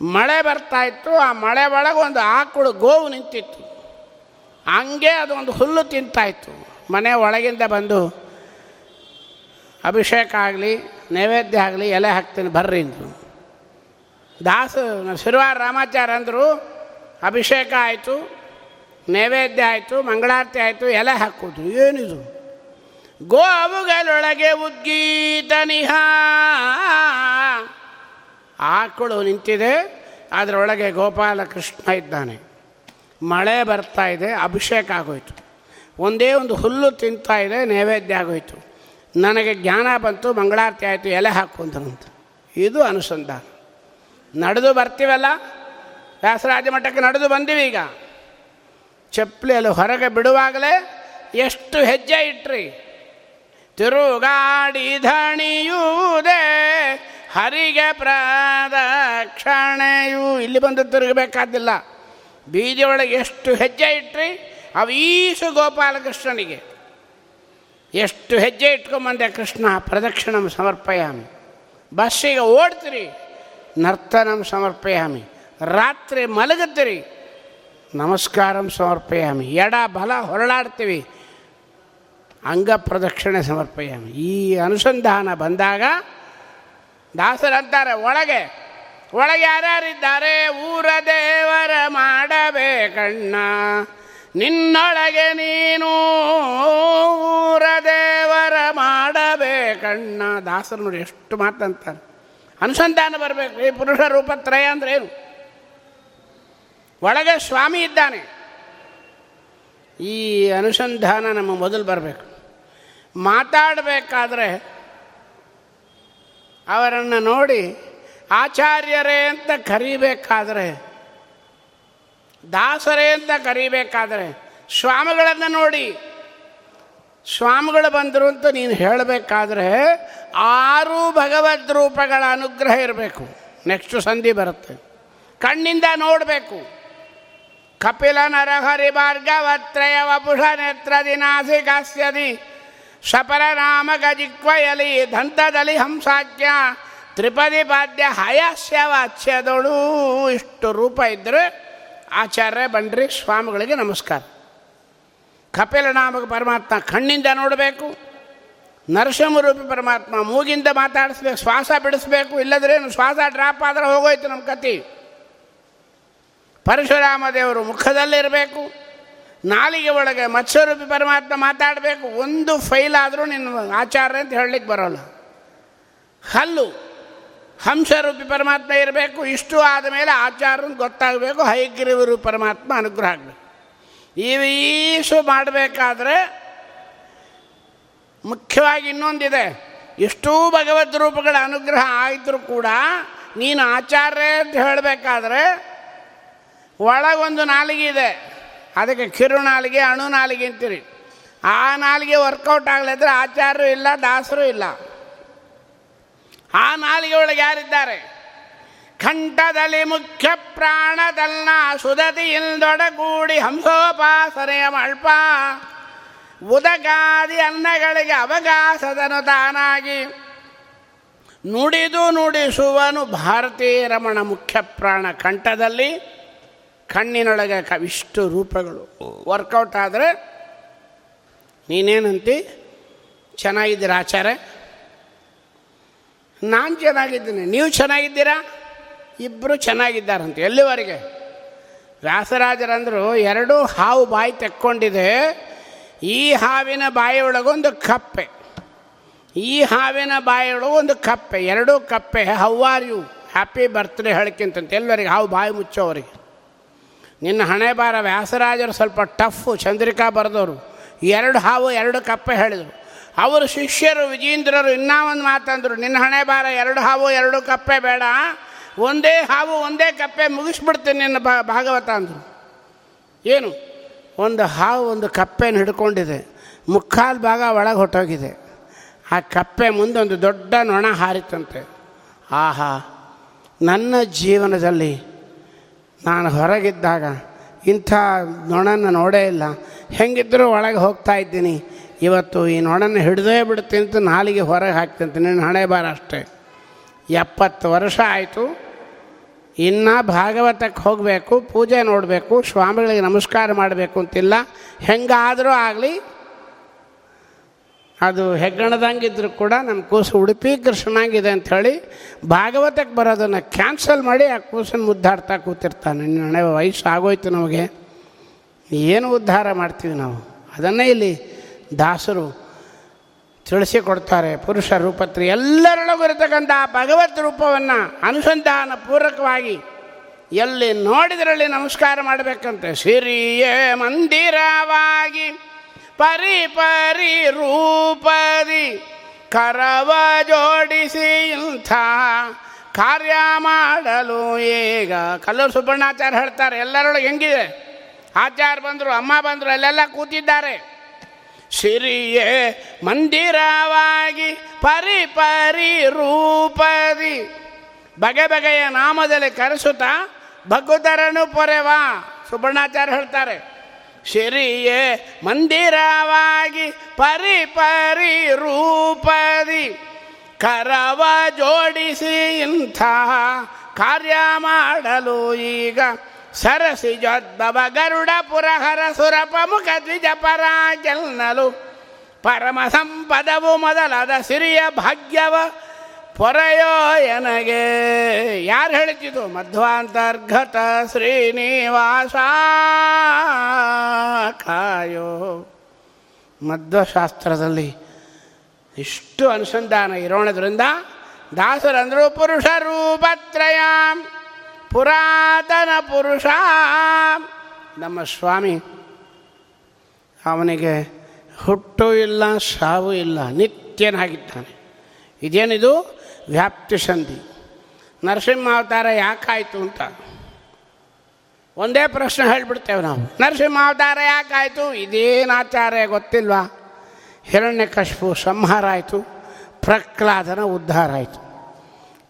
ಮಳೆ ಬರ್ತಾ ಇತ್ತು, ಆ ಮಳೆ ಒಳಗೆ ಒಂದು ಆಕಳು ಗೋವು ನಿಂತಿತ್ತು. ಹಂಗೆ ಅದು ಒಂದು ಹುಲ್ಲು ತಿಂತಾಯಿತ್ತು ಮನೆ ಒಳಗಿಂದ ಬಂದು, ಅಭಿಷೇಕ ಆಗಲಿ, ನೈವೇದ್ಯ ಆಗಲಿ, ಎಲೆ ಹಾಕ್ತೀನಿ, ಬರ್ರಿ ಅಂದರು. ದಾಸ ಶಿರ್ವಾರ ರಾಮಾಚಾರ್ಯ ಅಂದರು, ಅಭಿಷೇಕ ಆಯಿತು, ನೈವೇದ್ಯ ಆಯಿತು, ಮಂಗಳಾರತಿ ಆಯಿತು, ಎಲೆ ಹಾಕೋದು ಏನಿದು? ಗೋವುಗಳೊಳಗೆ ಉದ್ಗೀತನಿಹ ಆಕಳು ನಿಂತಿದೆ, ಅದರೊಳಗೆ ಗೋಪಾಲಕೃಷ್ಣ ಇದ್ದಾನೆ. ಮಳೆ ಬರ್ತಾ ಇದೆ, ಅಭಿಷೇಕ ಆಗೋಯ್ತು. ಒಂದೇ ಒಂದು ಹುಲ್ಲು ತಿಂತಾ ಇದೆ, ನೈವೇದ್ಯ ಆಗೋಯ್ತು. ನನಗೆ ಜ್ಞಾನ ಬಂತು, ಮಂಗಳಾರತಿ ಆಯಿತು, ಎಲೆ ಹಾಕು ಅಂತ. ಇದು ಅನುಸಂಧಾನ. ನಡೆದು ಬರ್ತೀವಲ್ಲ? ವ್ಯಾಸರಾಜ ಮಠಕ್ಕೆ ನಡೆದು ಬಂದೀವಿ ಈಗ. ಚಪ್ಪಲಿಯಲ್ಲಿ ಹೊರಗೆ ಬಿಡುವಾಗಲೇ ಎಷ್ಟು ಹೆಜ್ಜೆ ಇಟ್ರಿ. ತಿರುಗಾಡಿ ಧಣಿಯುವುದೇ ಹರಿಗೆ ಪ್ರದಕ್ಷಣೆಯು. ಇಲ್ಲಿ ಬಂದು ತಿರುಗಬೇಕಾದಿಲ್ಲ. ಬೀದಿಯೊಳಗೆ ಎಷ್ಟು ಹೆಜ್ಜೆ ಇಟ್ರಿ? ಅವೀಸು ಗೋಪಾಲಕೃಷ್ಣನಿಗೆ. ಎಷ್ಟು ಹೆಜ್ಜೆ ಇಟ್ಕೊಂಬಂದೆ ಕೃಷ್ಣ ಪ್ರದಕ್ಷಿಣ ಸಮರ್ಪಯಾಮಿ. ಬಸ್ಸಿಗೆ ಓಡ್ತೀರಿ. ನರ್ತನಂ ಸಮರ್ಪಯಾಮಿ. ರಾತ್ರಿ ಮಲಗುತ್ತೀರಿ ನಮಸ್ಕಾರಂ ಸಮರ್ಪಯಾಮಿ. ಎಡ ಬಲ ಹೊರಳಾಡ್ತೀವಿ. ಅಂಗ ಪ್ರದಕ್ಷಿಣೆ ಸಮರ್ಪಯಾಮಿ. ಈ ಅನುಸಂಧಾನ ಬಂದಾಗ ದಾಸರಂತಾರೆ ಒಳಗೆ ಒಳಗೆ ಯಾರ್ಯಾರಿದ್ದಾರೆ? ಊರ ದೇವರ ಮಾಡಬೇಕಣ್ಣ ನಿನ್ನೊಳಗೆ ನೀನು ಊರ ದೇವರ ಮಾಡಬೇಕಣ್ಣ ದಾಸರು ನೋಡಿ ಎಷ್ಟು ಮಾತಂತಾರೆ. ಅನುಸಂಧಾನ ಬರಬೇಕು. ಈ ಪುರುಷ ರೂಪತ್ರಯ ಅಂದ್ರೆ ಏನು? ಒಳಗೆ ಸ್ವಾಮಿ ಇದ್ದಾನೆ. ಈ ಅನುಸಂಧಾನ ನಮ್ಮ ಮೊದಲು ಬರಬೇಕು. ಮಾತಾಡಬೇಕಾದ್ರೆ ಅವರನ್ನು ನೋಡಿ ಆಚಾರ್ಯರೇ ಅಂತ ಕರೀಬೇಕಾದರೆ, ದಾಸರೇ ಅಂತ ಕರೀಬೇಕಾದರೆ, ಸ್ವಾಮಿಗಳನ್ನು ನೋಡಿ ಸ್ವಾಮಿಗಳು ಬಂದರು ಅಂತ ನೀನು ಹೇಳಬೇಕಾದ್ರೆ ಆರು ಭಗವದ್ ರೂಪಗಳ ಅನುಗ್ರಹ ಇರಬೇಕು. ನೆಕ್ಸ್ಟ್ ಸಂಧಿ ಬರುತ್ತೆ. ಕಣ್ಣಿಂದ ನೋಡಬೇಕು. ಕಪಿಲ, ನರಹರಿ ಭಾರ್ಗವತ್ರಯ ವಪುಷ ನೇತ್ರದಿ ನಾಸಿಕಾಸ್ಯದಿ ಸಪರ ನಾಮ ಗಜಿಕ್ವಯಲಿ ದಂತದಲ್ಲಿ ಹಂಸಾಖ್ಯ ತ್ರಿಪದಿ, ಪಾದ್ಯ ಹಯಸ್ಯ ವಾಚ್ಯದೊಳು ಇಷ್ಟು ರೂಪ ಇದ್ದರೆ ಆಚಾರ್ಯ ಬಂಡ್ರಿ ಸ್ವಾಮಿಗಳಿಗೆ ನಮಸ್ಕಾರ. ಕಪಿಲ ನಾಮಕ ಪರಮಾತ್ಮ ಕಣ್ಣಿಂದ ನೋಡಬೇಕು ನರಸಿಂಹರೂಪಿ ಪರಮಾತ್ಮ ಮೂಗಿಂದ ಮಾತಾಡಿಸ್ಬೇಕು, ಶ್ವಾಸ ಬಿಡಿಸ್ಬೇಕು ಇಲ್ಲದ್ರೆ ಶ್ವಾಸ ಡ್ರಾಪ್ ಆದರೆ ಹೋಗೋಯ್ತು ನಮ್ಮ ಕತಿ ಪರಶುರಾಮ ದೇವರು ಮುಖದಲ್ಲಿರಬೇಕು ನಾಲಿಗೆ ಒಳಗೆ ಮತ್ಸ್ಯರೂಪಿ ಪರಮಾತ್ಮ ಮಾತಾಡಬೇಕು, ಒಂದು ಫೈಲ್ ಆದರೂ ನಿನ್ನ ಆಚಾರ್ಯ ಅಂತ ಹೇಳಲಿಕ್ಕೆ ಬರೋಲ್ಲ. ಹಲ್ಲು ಹಂಸರೂಪಿ ಪರಮಾತ್ಮ ಇರಬೇಕು, ಇಷ್ಟು ಆದಮೇಲೆ ಆಚಾರ್ಯನ ಗೊತ್ತಾಗಬೇಕು ಹೈಗ್ರೀವರು ಪರಮಾತ್ಮ ಅನುಗ್ರಹ ಆಗಬೇಕು. ಇವೀಸು ಮಾಡಬೇಕಾದ್ರೆ ಮುಖ್ಯವಾಗಿ ಇನ್ನೊಂದಿದೆ. ಎಷ್ಟೂ ಭಗವದ್ ರೂಪಗಳ ಅನುಗ್ರಹ ಆಯಿತು ಕೂಡ ನೀನು ಆಚಾರ್ಯ ಅಂತ ಹೇಳಬೇಕಾದ್ರೆ ಒಳಗೊಂದು ನಾಲಿಗೆ ಇದೆ. ಅದಕ್ಕೆ ಕಿರು ನಾಲಿಗೆ, ಅಣು ನಾಲಿಗೆ ಅಂತೀರಿ. ಆ ನಾಲಿಗೆ ವರ್ಕೌಟ್ ಆಗಲಿದ್ರೆ ಆಚಾರ್ಯರು ಇಲ್ಲ, ದಾಸರು ಇಲ್ಲ. ಆ ನಾಲಿಗೆ ಒಳಗೆ ಯಾರಿದ್ದಾರೆ? ಕಂಠದಲ್ಲಿ ಮುಖ್ಯ ಪ್ರಾಣದಲ್ಲ ಸುದತಿಯಿಂದೊಡಗೂಡಿ ಹಂಸೋಪಾಸನೆಯ ಮಳ್ಪ ಉದಗಾದಿ ಅನ್ನಗಳಿಗೆ ಅವಕಾಶದನು ತಾನಾಗಿ. ನುಡಿದು ನುಡಿಸುವನು ಭಾರತೀಯ ರಮಣ ಮುಖ್ಯ ಪ್ರಾಣ ಕಂಠದಲ್ಲಿ ಕಣ್ಣಿನೊಳಗೆ ಕವಿಷ್ಟು ರೂಪಗಳು. ವರ್ಕೌಟ್ ಆದರೆ ನೀನೇನಂತಿ? ಚೆನ್ನಾಗಿದ್ದೀರಾ ಆಚಾರ್ಯ? ನಾನು ಚೆನ್ನಾಗಿದ್ದೀನಿ. ನೀವು ಚೆನ್ನಾಗಿದ್ದೀರಾ? ಇಬ್ಬರು ಚೆನ್ನಾಗಿದ್ದಾರಂತೆ ಎಲ್ಲಿವರೆಗೆ? ವ್ಯಾಸರಾಜರಂದರು ಎರಡೂ ಹಾವು ಬಾಯಿ ತೆಕ್ಕೊಂಡಿದೆ. ಈ ಹಾವಿನ ಬಾಯಿಯೊಳಗೊಂದು ಕಪ್ಪೆ. ಈ ಹಾವಿನ ಬಾಯಿಯೊಳಗೆ ಒಂದು ಕಪ್ಪೆ. ಎರಡೂ ಕಪ್ಪೆ. ಆರ್ ಯು ಹ್ಯಾಪಿ ಬರ್ತ್ಡೇ ಹೇಳಕ್ಕಿಂತಂತೆ ಎಲ್ಲರಿಗೆ ಹಾವು ಬಾಯಿ ಮುಚ್ಚೋವರಿಗೆ. ನಿನ್ನ ಹಣೆ ಬಾರ ವ್ಯಾಸರಾಜರು ಸ್ವಲ್ಪ ಟಫು ಚಂದ್ರಿಕಾ ಬರೆದವರು ಎರಡು ಹಾವು, ಎರಡು ಕಪ್ಪೆ ಹೇಳಿದರು. ಅವರು ಶಿಷ್ಯರು, ವಿಜೇಂದ್ರರು ಇನ್ನೂ ಒಂದು ಮಾತಂದರು. ನಿನ್ನ ಹಣೆ ಬಾರ ಎರಡು ಹಾವು, ಎರಡು ಕಪ್ಪೆ ಬೇಡ. ಒಂದೇ ಹಾವು, ಒಂದೇ ಕಪ್ಪೆ ಮುಗಿಸ್ಬಿಡ್ತೀನಿ ನಿನ್ನ ಭಾಗವತ ಅಂದರು. ಏನು? ಒಂದು ಹಾವು, ಒಂದು ಕಪ್ಪೆನ ಹಿಡ್ಕೊಂಡಿದೆ. ಮುಕ್ಕಾಲು ಭಾಗ ಒಳಗೆ ಹೊಟ್ಟೋಗಿದೆ ಆ ಕಪ್ಪೆ ಮುಂದೆ ಒಂದು ದೊಡ್ಡ ನೊಣ ಹಾರಿತಂತೆ ಆಹಾ, ನನ್ನ ಜೀವನದಲ್ಲಿ ನಾನು ಹೊರಗಿದ್ದಾಗ ಇಂಥ ನೊಣನ ನೋಡೇ ಇಲ್ಲ. ಹೆಂಗಿದ್ದರೂ ಒಳಗೆ ಹೋಗ್ತಾ ಇದ್ದೀನಿ. ಇವತ್ತು ಈ ನೊಣನ ಹಿಡಿದೇ ಬಿಡ್ತೀನಿ ಅಂತ ನಾಲಿಗೆ ಹೊರಗೆ ಹಾಕ್ತಂತೆ. ನಿನ್ನ ಹಣೆ ಬಾರ ಅಷ್ಟೇ. ಎಪ್ಪತ್ತು ವರ್ಷ ಆಯಿತು. ಇನ್ನು ಭಾಗವತಕ್ಕೆ ಹೋಗಬೇಕು, ಪೂಜೆ ನೋಡಬೇಕು, ಸ್ವಾಮಿಗಳಿಗೆ ನಮಸ್ಕಾರ ಮಾಡಬೇಕು ಅಂತಿಲ್ಲ. ಹೆಂಗಾದರೂ ಆಗಲಿ, ಅದು ಹೆಗ್ಗಣದಂಗಿದ್ರು ಕೂಡ ನಮ್ಮ ಕೂಸು ಉಡುಪಿ ಕೃಷ್ಣನಾಗಿದೆ ಅಂಥೇಳಿ ಭಾಗವತಕ್ಕೆ ಬರೋದನ್ನು ಕ್ಯಾನ್ಸಲ್ ಮಾಡಿ ಆ ಕೂಸನ್ನು ಮುದ್ದಾಡ್ತಾ ಕೂತಿರ್ತಾನೆ. ನಿನ್ನ ವಯಸ್ಸು ಆಗೋಯ್ತು ನಮಗೆ. ಏನು ಉದ್ಧಾರ ಮಾಡ್ತೀವಿ ನಾವು? ಅದನ್ನೇ ಇಲ್ಲಿ ದಾಸರು ತಿಳಿಸಿಕೊಡ್ತಾರೆ ಪುರುಷ ರೂಪತ್ರಿ ಎಲ್ಲರೊಳಗೂ ಇರತಕ್ಕಂಥ ಭಗವತ್ ರೂಪವನ್ನು ಅನುಸಂಧಾನ ಪೂರ್ವಕವಾಗಿ ಎಲ್ಲಿ ನೋಡಿದ್ರಲ್ಲಿ ನಮಸ್ಕಾರ ಮಾಡಬೇಕಂತೆ. ಸಿರಿಯೇ ಮಂದಿರವಾಗಿ ಪರಿ ಪರಿ ರೂಪದಿ ಕರವ ಜೋಡಿಸಿ ಇಂಥ ಕಾರ್ಯ ಮಾಡಲು ಈಗ ಕಲ್ಲೂರು ಸುಬ್ಬಣ್ಣಾಚಾರ್ಯ ಹೇಳ್ತಾರೆ, ಎಲ್ಲರೊಳಗೆ ಹೆಂಗಿದೆ? ಆಚಾರ ಬಂದರು, ಅಮ್ಮ ಬಂದರು, ಅಲ್ಲೆಲ್ಲ ಕೂತಿದ್ದಾರೆ. ಸಿರಿಯೇ ಮಂದಿರವಾಗಿ ಪರಿ ಪರಿ ರೂಪದಿ. ಬಗೆ ಬಗೆಯ ನಾಮದಲ್ಲಿ ಕರೆಸುತ್ತಾ ಭಗವತರನು ಪೊರೆವ. ಸುಬರ್ಣಾಚಾರ್ಯ ಹೇಳ್ತಾರೆ, ಸಿರಿಯೇ ಮಂದಿರವಾಗಿ ಪರಿ ಪರಿ ರೂಪದಿ. ಕರವ ಜೋಡಿಸಿ ಇಂಥ ಕಾರ್ಯ ಮಾಡಲು ಈಗ ಸರಸಿ ಜೋದ್ಭವ ಗರುಡ ಪುರಹರ ಸುರಪ ಮುಖ ದ್ವಿಜ ಪರ ಗೆಲ್ನಲು ಪರಮ ಸಂಪದವು ಮೊದಲಾದ ಸಿರಿಯ ಭಾಗ್ಯವ ಪೊರೆಯೋ ಎನಗೆ. ಯಾರು ಹೇಳ್ತಿದ್ದು ಮಧ್ವಾಂತರ್ಗತ ಶ್ರೀನಿವಾಸ ಕಾಯೋ. ಮಧ್ವಶಾಸ್ತ್ರದಲ್ಲಿ ಇಷ್ಟು ಅನುಸಂಧಾನ ಇರೋಣದ್ರಿಂದ ದಾಸರಂದರು ಪುರುಷ ರೂಪತ್ರಯ. ಪುರಾತನ ಪುರುಷ. ನಮ್ಮ ಸ್ವಾಮಿ ಅವನಿಗೆ ಹುಟ್ಟು ಇಲ್ಲ, ಸಾವು ಇಲ್ಲ, ನಿತ್ಯನಾಗಿದ್ದಾನೆ. ಇದೇನಿದು? ವ್ಯಾಪ್ತಿ ಸಂಧಿ. ನರಸಿಂಹಾವತಾರ ಯಾಕಾಯಿತು ಅಂತ? ಒಂದೇ ಪ್ರಶ್ನೆ ಹೇಳಿಬಿಡ್ತೇವೆ ನಾವು. ನರಸಿಂಹಾವತಾರ ಯಾಕಾಯಿತು? ಇದೇನು ಆಚಾರ ಗೊತ್ತಿಲ್ವಾ? ಹಿರಣ್ಯಕಶಿಪು ಸಂಹಾರ ಆಯಿತು. ಪ್ರಹ್ಲಾದನ ಉದ್ಧಾರ ಆಯಿತು.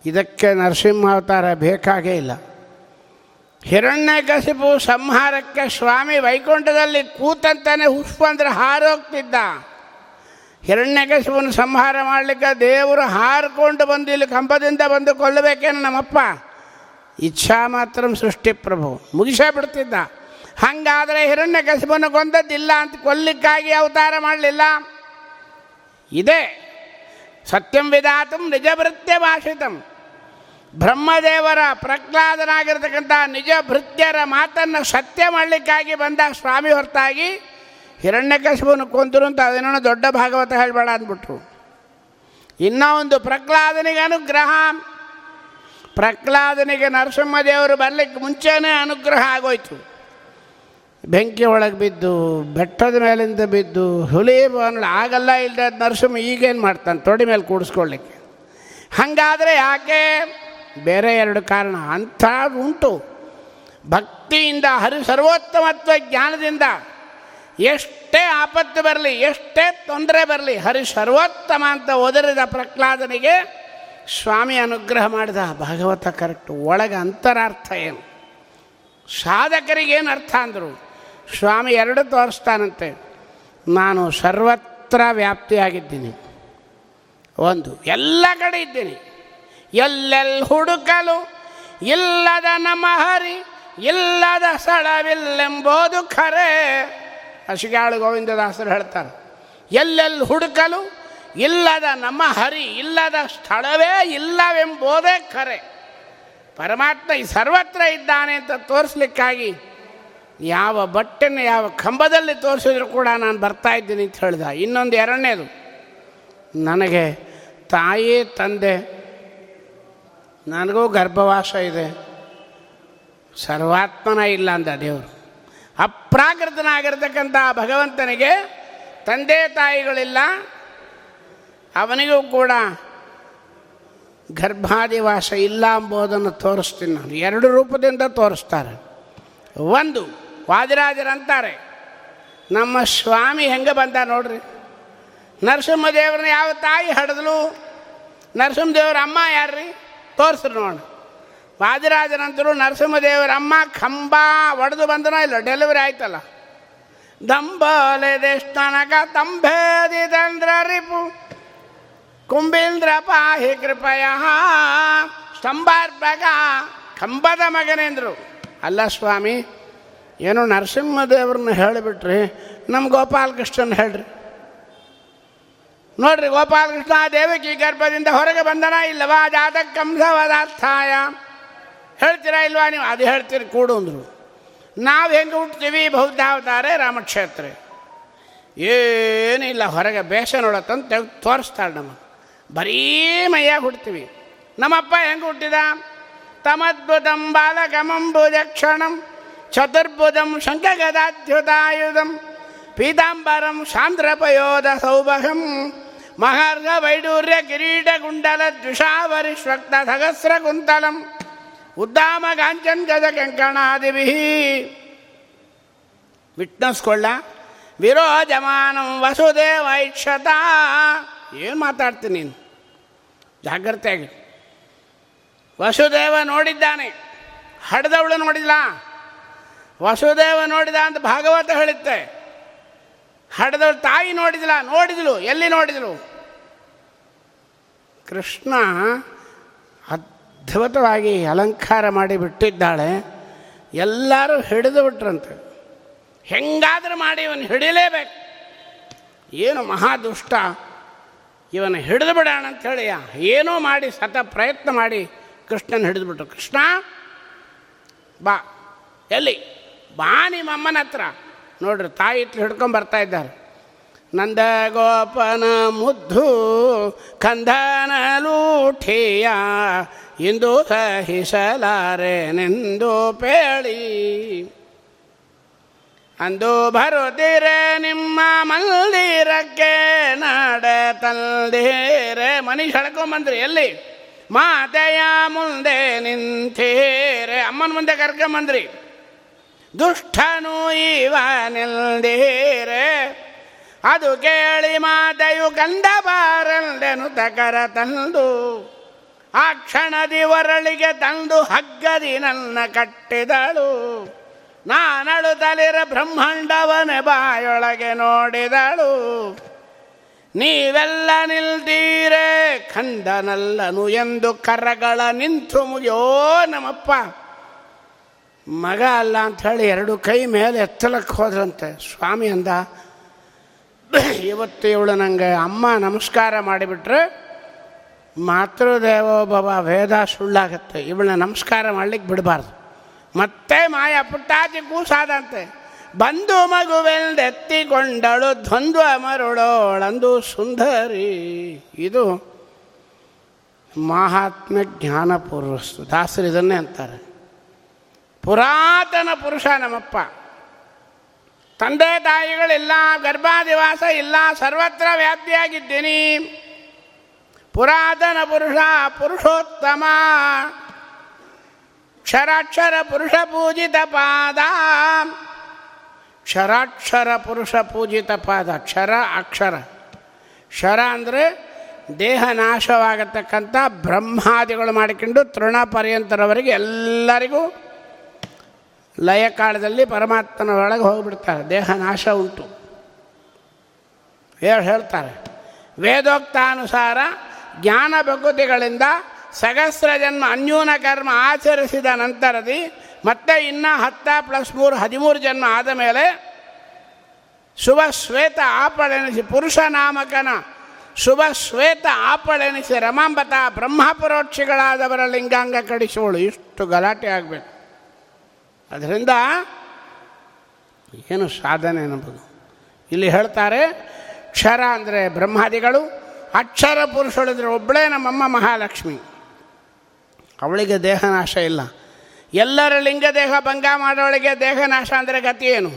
ಇದಕ್ಕೆ ನರಸಿಂಹಾವತಾರ ಬೇಕಾಗೇ ಇಲ್ಲ. ಹಿರಣ್ಯಕಶಿಪು ಸಂಹಾರಕ್ಕೆ ಸ್ವಾಮಿ ವೈಕುಂಠದಲ್ಲಿ ಕೂತಂತಾನೆ ಹುಷ್ಪ ಅಂದರೆ ಹಾರೋಗ್ತಿದ್ದ ಹಿರಣ್ಯಕಶಿಪುನ ಸಂಹಾರ ಮಾಡಲಿಕ್ಕೆ ದೇವರು ಹಾರಿಕೊಂಡು ಬಂದು ಇಲ್ಲಿ ಕಂಬದಿಂದ ಬಂದು ಕೊಲ್ಲಬೇಕೇನು ನಮ್ಮಪ್ಪ? ಇಚ್ಛಾ ಮಾತ್ರ ಸೃಷ್ಟಿ ಪ್ರಭು. ಮುಗಿಸೇ ಬಿಡ್ತಿದ್ದ. ಹಂಗಾದರೆ ಹಿರಣ್ಯ ಕಸಿಪನ್ನು ಕೊಂದದ್ದಿಲ್ಲ ಅಂತ ಕೊಲ್ಲಿಕ್ಕಾಗಿ ಅವತಾರ ಮಾಡಲಿಲ್ಲ? ಇದೇ. ಸತ್ಯಂ ವಿಧಾತಂ ನಿಜಭೃತ್ಯ ಭಾಷಿತಂ ಬ್ರಹ್ಮದೇವರ ಪ್ರಹ್ಲಾದನಾಗಿರ್ತಕ್ಕಂಥ ನಿಜ ಭೃತ್ಯರ ಮಾತನ್ನು ಸತ್ಯ ಮಾಡಲಿಕ್ಕಾಗಿ ಬಂದ ಸ್ವಾಮಿ ಹೊರತಾಗಿ ಹಿರಣ್ಯಕಶಿಪುನ ಕೊಂತರು ಅಂತ ಅದೇನೋ ದೊಡ್ಡ ಭಾಗವತ ಹೇಳಬೇಡ ಅಂದ್ಬಿಟ್ರು. ಇನ್ನೂ ಒಂದು ಪ್ರಹ್ಲಾದನಿಗೆ ಅನುಗ್ರಹ. ಪ್ರಹ್ಲಾದನಿಗೆ ನರಸಿಂಹದೇವರು ಬರಲಿಕ್ಕೆ ಮುಂಚೆನೇ ಅನುಗ್ರಹ ಆಗೋಯ್ತು. ಬೆಂಕಿ ಒಳಗೆ ಬಿದ್ದು, ಬೆಟ್ಟದ ಮೇಲಿಂದ ಬಿದ್ದು, ಹುಲಿ ಬಾನಳ ಆಗಲ್ಲ ಇಲ್ಲದೆ ನರಸಿಂಹ ಈಗೇನು ಮಾಡ್ತಾನೆ ತೊಡಿ ಮೇಲೆ ಕೂಡಿಸ್ಕೊಳ್ಳಿಕ್ಕೆ. ಹಾಗಾದರೆ ಯಾಕೆ? ಬೇರೆ ಎರಡು ಕಾರಣ. ಅಂಥ ಉಂಟು. ಭಕ್ತಿಯಿಂದ ಹರಿ ಸರ್ವೋತ್ತಮತ್ವ ಜ್ಞಾನದಿಂದ ಎಷ್ಟೇ ಆಪತ್ತು ಬರಲಿ, ಎಷ್ಟೇ ತೊಂದರೆ ಬರಲಿ ಹರಿ ಸರ್ವೋತ್ತಮ ಅಂತ ಒದರಿದ ಪ್ರಹ್ಲಾದನಿಗೆ ಸ್ವಾಮಿ ಅನುಗ್ರಹ ಮಾಡಿದ ಭಾಗವತ ಕರೆಕ್ಟ್. ಒಳಗೆ ಅಂತರಾರ್ಥ ಏನು? ಸಾಧಕರಿಗೇನು ಅರ್ಥ ಅಂದರು? ಸ್ವಾಮಿ ಎರಡು ತೋರಿಸ್ತಾನಂತೆ. ನಾನು ಸರ್ವತ್ರ ವ್ಯಾಪ್ತಿಯಾಗಿದ್ದೀನಿ. ಒಂದು, ಎಲ್ಲ ಕಡೆ ಇದ್ದೀನಿ. ಎಲ್ಲೆಲ್ಲಿ ಹುಡುಕಲು, ಇಲ್ಲದ ನಮ್ಮ ಹರಿ, ಇಲ್ಲದ ಸ್ಥಳವಿಲ್ಲೆಂಬುದು ಖರೆ. ಅಶಿಗಾಳು ಗೋವಿಂದದಾಸರು ಹೇಳ್ತಾರೆ ಎಲ್ಲೆಲ್ಲಿ ಹುಡುಕಲು, ಇಲ್ಲದ ನಮ್ಮ ಹರಿ, ಇಲ್ಲದ ಸ್ಥಳವೇ ಇಲ್ಲವೆಂಬುದೇ ಖರೆ. ಪರಮಾತ್ಮ ಈ ಸರ್ವತ್ರ ಇದ್ದಾನೆ ಅಂತ ತೋರಿಸ್ಲಿಕ್ಕಾಗಿ ಯಾವ ಬಟ್ಟೆನ ಯಾವ ಕಂಬದಲ್ಲಿ ತೋರಿಸಿದ್ರು ಕೂಡ ನಾನು ಬರ್ತಾ ಇದ್ದೀನಿ ಅಂತ ಹೇಳಿದ. ಇನ್ನೊಂದು ಎರಡನೇದು, ನನಗೆ ತಾಯಿ, ತಂದೆ, ನನಗೂ ಗರ್ಭವಾಸ ಇದೆ. ಸರ್ವಾತ್ಮನ ಇಲ್ಲ ಅಂದ ದೇವರು. ಅಪ್ರಾಕೃತನಾಗಿರ್ತಕ್ಕಂಥ ಭಗವಂತನಿಗೆ ತಂದೆ, ತಾಯಿಗಳಿಲ್ಲ. ಅವನಿಗೂ ಕೂಡ ಗರ್ಭಾದಿವಾಸ ಇಲ್ಲ ಎಂಬುದನ್ನು ತೋರಿಸ್ತೀನಿ ನಾನು. ಎರಡು ರೂಪದಿಂದ ತೋರಿಸ್ತಾರೆ. ಒಂದು ವಾದಿರಾಜರಂತಾರೆ ನಮ್ಮ ಸ್ವಾಮಿ ಹೆಂಗೆ ಬಂದ ನೋಡ್ರಿ. ನರಸಿಂಹದೇವ್ರನ್ನ ಯಾವ ತಾಯಿ ಹಡಿದ್ಲು? ನರಸಿಂಹದೇವ್ರ ಅಮ್ಮ ಯಾರ್ರಿ? ತೋರಿಸ್ರಿ ನೋಡಿ. ವಾದಿರಾಜನಂತರು ನರಸಿಂಹದೇವರ ಅಮ್ಮ ಕಂಬ ಒಡೆದು ಬಂದನೋ ಇಲ್ಲ, ಡೆಲಿವರಿ ಆಯ್ತಲ್ಲ. ದಂಬಲೆ ದೇಶನಕ ತಂಭೇದಿದಂದ್ರ ರಿಪು ಕುಂಬೇಂದ್ರ ಪಾಹಿ ಕೃಪಯ ಸ್ತಂಭಾರ್ಪಕ ಕಂಬದ ಮಗನೇಂದ್ರು. ಅಲ್ಲ ಸ್ವಾಮಿ ಏನೋ ನರಸಿಂಹದೇವ್ರನ್ನ ಹೇಳಿಬಿಟ್ರಿ. ನಮ್ಮ ಗೋಪಾಲಕೃಷ್ಣನ್ ಹೇಳ್ರಿ. ನೋಡ್ರಿ, ಗೋಪಾಲಕೃಷ್ಣ ದೇವಕಿ ಗರ್ಭದಿಂದ ಹೊರಗೆ ಬಂದನ ಇಲ್ಲವಾ? ಜಾತ ಕಂಸವದಾರ್ಥಾಯ ಹೇಳ್ತೀರಾ ಇಲ್ವಾ ನೀವು? ಅದು ಹೇಳ್ತೀರಿ, ಕೂಡು ಅಂದರು. ನಾವು ಹೆಂಗೆ ಹುಟ್ತೀವಿ? ಬೌದ್ಧಾವತಾರೆ ರಾಮಕ್ಷೇತ್ರ. ಏನಿಲ್ಲ, ಹೊರಗೆ ಬೇಷ ನೋಡತ್ತಂತ ತೋರಿಸ್ತಾಳೆ ನಮ್ಮ ಬರೀ ಮೈಯಾಗಿ ಹುಡ್ತೀವಿ ನಮ್ಮಪ್ಪ ಹೆಂಗೆ ಹುಟ್ಟಿದ? ತಮದ್ಭುತಂ ಬಾಲಕಮಂಬುಜಕ್ಷಣಂ ಚತುರ್ಭುಜಂ ಶಂಖಗದಾಧ್ಯುತಾಯುಧಂ ಪೀತಾಂಬರಂ ಸಾಂದ್ರಪಯೋಧ ಸೌಭಗಂ ಮಹಾರ್ಘ ವೈಡೂರ್ಯ ಕಿರೀಟ ಕುಂಡಲ ದ್ವಿಷಾವರಿಶ್ವಕ್ತ ಸಹಸ್ರ ಕುಂತಲಂ ಉದ್ದಾಮ ಕಾಂಚನ್ ಗಜ ಕಂಕಣಾದಿಭಿ ವಿಟ್ನಸ್ಕೊಳ್ಳ ವಿರೋಜಮಾನಂ ವಸುದೇವ ಇಕ್ಷತಾ ಏನು ಮಾತಾಡ್ತೀನಿ ನೀನು? ಜಾಗ್ರತೆಯಾಗಿ. ವಸುದೇವ ನೋಡಿದ್ದಾನೆ, ಹಡ್ದವಳು ನೋಡಿಲ್ಲ ವಸುದೇವ ನೋಡಿದ ಅಂತ ಭಾಗವತ ಹೇಳುತ್ತೆ. ಹಡದ ತಾಯಿ ನೋಡಿದಿಲ್ಲ ನೋಡಿದಳು ಎಲ್ಲಿ ನೋಡಿದಳು ಕೃಷ್ಣ ಅದ್ಭುತವಾಗಿ ಅಲಂಕಾರ ಮಾಡಿ ಬಿಟ್ಟಿದ್ದಾಳೆ. ಎಲ್ಲರೂ ಹಿಡಿದು ಬಿಟ್ರಂತೆ. ಹೆಂಗಾದರೂ ಮಾಡಿ ಇವನು ಹಿಡಿಲೇಬೇಕು. ಏನು ಮಹಾದುಷ್ಟ, ಇವನು ಹಿಡಿದು ಬಿಡೋಣ ಅಂಥೇಳಿ ಏನೋ ಮಾಡಿ ಸತ ಪ್ರಯತ್ನ ಮಾಡಿ ಕೃಷ್ಣನ ಹಿಡಿದುಬಿಟ್ರು ಕೃಷ್ಣ, ಬಾ, ಎಲ್ಲಿ? ಬಾ ನಿಮ್ಮಮ್ಮನ ಹತ್ರ. ನೋಡ್ರಿ, ತಾಯಿ ಇಟ್ಲು ಹಿಡ್ಕೊಂಡು ಬರ್ತಾ ಇದ್ದಾರೆ. ನಂದ ಗೋಪನ ಮುದ್ದು ಕಂದನ ಲೂಠಿಯ ಇಂದು ಸಹಿಸಲಾರೆನೆಂದು ಪೇಳಿ. ಅಂದು ಬರುತ್ತೀರೆ ನಿಮ್ಮ ಮಂದಿರಕ್ಕೆ ನಡ ತಂದೀರೆ. ಮನಿ ಹಳ್ಕೊಂಬಂದ್ರಿ ಎಲ್ಲಿ? ಮಾತೆಯ ಮುಂದೆ ನಿಂತೀರೆ. ಅಮ್ಮನ ಮುಂದೆ ಕರ್ಕೊಂಬಂದ್ರಿ ದುಷ್ಟನು ಇವ ನಿಲ್ದೀರೆ ಅದು ಕೇಳಿ ಮಾತೆಯು ಕಂದ ಬಾರಲ್ದೆನು ತಕರ ತಂದು. ಆ ಕ್ಷಣದಿ ಒರಳಿಗೆ ತಂದು ಹಗ್ಗದಿ ನನ್ನ ಕಟ್ಟಿದಳು. ನಾನಳು ತಲಿರ ಬ್ರಹ್ಮಾಂಡವನ ಬಾಯೊಳಗೆ ನೋಡಿದಳು. ನೀವೆಲ್ಲ ನಿಲ್ದೀರೆ, ಖಂಡನಲ್ಲನು ಎಂದು ಕರಗಳ ನಿಂತು ಮುಗಿಯೋ ನಮ್ಮಪ್ಪ ಮಗ ಅಲ್ಲ ಅಂಥೇಳಿ ಎರಡು ಕೈ ಮೇಲೆ ಎತ್ತಲಕ್ಕೆ ಹೋದ್ರಂತೆ. ಸ್ವಾಮಿ ಅಂದ, ಇವತ್ತು ಇವಳು ನನಗೆ ಅಮ್ಮ ನಮಸ್ಕಾರ ಮಾಡಿಬಿಟ್ರೆ ಮಾತೃದೇವೋಭವ ವೇದ ಸುಳ್ಳಾಗತ್ತೆ. ಇವಳನ್ನ ನಮಸ್ಕಾರ ಮಾಡ್ಲಿಕ್ಕೆ ಬಿಡಬಾರ್ದು. ಮತ್ತೆ ಮಾಯ ಪುಟ್ಟಾಚಿ ಕೂಸಾದಂತೆ. ಬಂದು ಮಗುವೆಂದೆತ್ತಿಕೊಂಡಳು ದ್ವಂದ್ವ ಮರುಳೋಳಂದು ಸುಂದರಿ. ಇದು ಮಹಾತ್ಮ ಜ್ಞಾನಪೂರ್ವಸ್ತು ದಾಸರು ಇದನ್ನೇ ಅಂತಾರೆ. ಪುರಾತನ ಪುರುಷ ನಮ್ಮಪ್ಪ. ತಂದೆ ತಾಯಿಗಳಿಲ್ಲ ಗರ್ಭಾದಿವಾಸ ಇಲ್ಲ, ಸರ್ವತ್ರ ವ್ಯಾಪ್ತಿಯಾಗಿದ್ದೀನಿ ಪುರಾತನ ಪುರುಷ ಪುರುಷೋತ್ತಮ. ಕ್ಷರಾಕ್ಷರ ಪುರುಷ ಪೂಜಿತ ಪಾದ. ಕ್ಷರಾಕ್ಷರ ಪುರುಷ ಪೂಜಿತ ಪಾದ, ಕ್ಷರ ಅಕ್ಷರ. ಕ್ಷರ ಅಂದರೆ ದೇಹ ನಾಶವಾಗತಕ್ಕಂಥ ಬ್ರಹ್ಮಾದಿಗಳು ಮಾಡಿಕೊಂಡು ತೃಣ ಪರ್ಯಂತರವರೆಗೆ ಎಲ್ಲರಿಗೂ ಲಯ ಕಾಲದಲ್ಲಿ ಪರಮಾತ್ಮನ ಒಳಗೆ ಹೋಗಿಬಿಡ್ತಾರೆ. ದೇಹ ನಾಶ ಉಂಟು. ಹೇಳಿ, ಹೇಳ್ತಾರೆ. ವೇದೋಕ್ತಾನುಸಾರ ಜ್ಞಾನ ಭಕುತಿಗಳಿಂದ ಸಹಸ್ರ ಜನ್ಮ ಅನ್ಯೂನ ಕರ್ಮ ಆಚರಿಸಿದ ನಂತರದಿ ಮತ್ತೆ ಇನ್ನೂ ಹತ್ತ ಪ್ಲಸ್ ಮೂರು ಹದಿಮೂರು ಜನ್ಮ ಆದ ಮೇಲೆ ಶುಭ ಶ್ವೇತ ಆಪಳೆನಿಸಿ ಪುರುಷ ನಾಮಕನ ಶುಭ ಶ್ವೇತ ಆಪಳೆನಿಸಿ ರಮಾಂಬತ ಬ್ರಹ್ಮಪರೋಕ್ಷಿಗಳಾದವರ ಲಿಂಗಾಂಗ ಕಡಿಸುವಳು. ಇಷ್ಟು ಗಲಾಟೆ ಆಗಬೇಕು. ಅದರಿಂದ ಏನು ಸಾಧನೆ ಅನ್ನಬಹುದು ಇಲ್ಲಿ ಹೇಳ್ತಾರೆ, ಕ್ಷರ ಅಂದರೆ ಬ್ರಹ್ಮಾದಿಗಳು, ಅಕ್ಷರ ಪುರುಷಳಿದ್ರೆ ಒಬ್ಬಳೇ ನಮ್ಮಮ್ಮ ಮಹಾಲಕ್ಷ್ಮಿ. ಅವಳಿಗೆ ದೇಹ ನಾಶ ಇಲ್ಲ. ಎಲ್ಲರ ಲಿಂಗ ದೇಹ ಭಂಗ ಮಾಡೋಳಿಗೆ ದೇಹ ನಾಶ ಅಂದರೆ ಗತಿ ಏನು?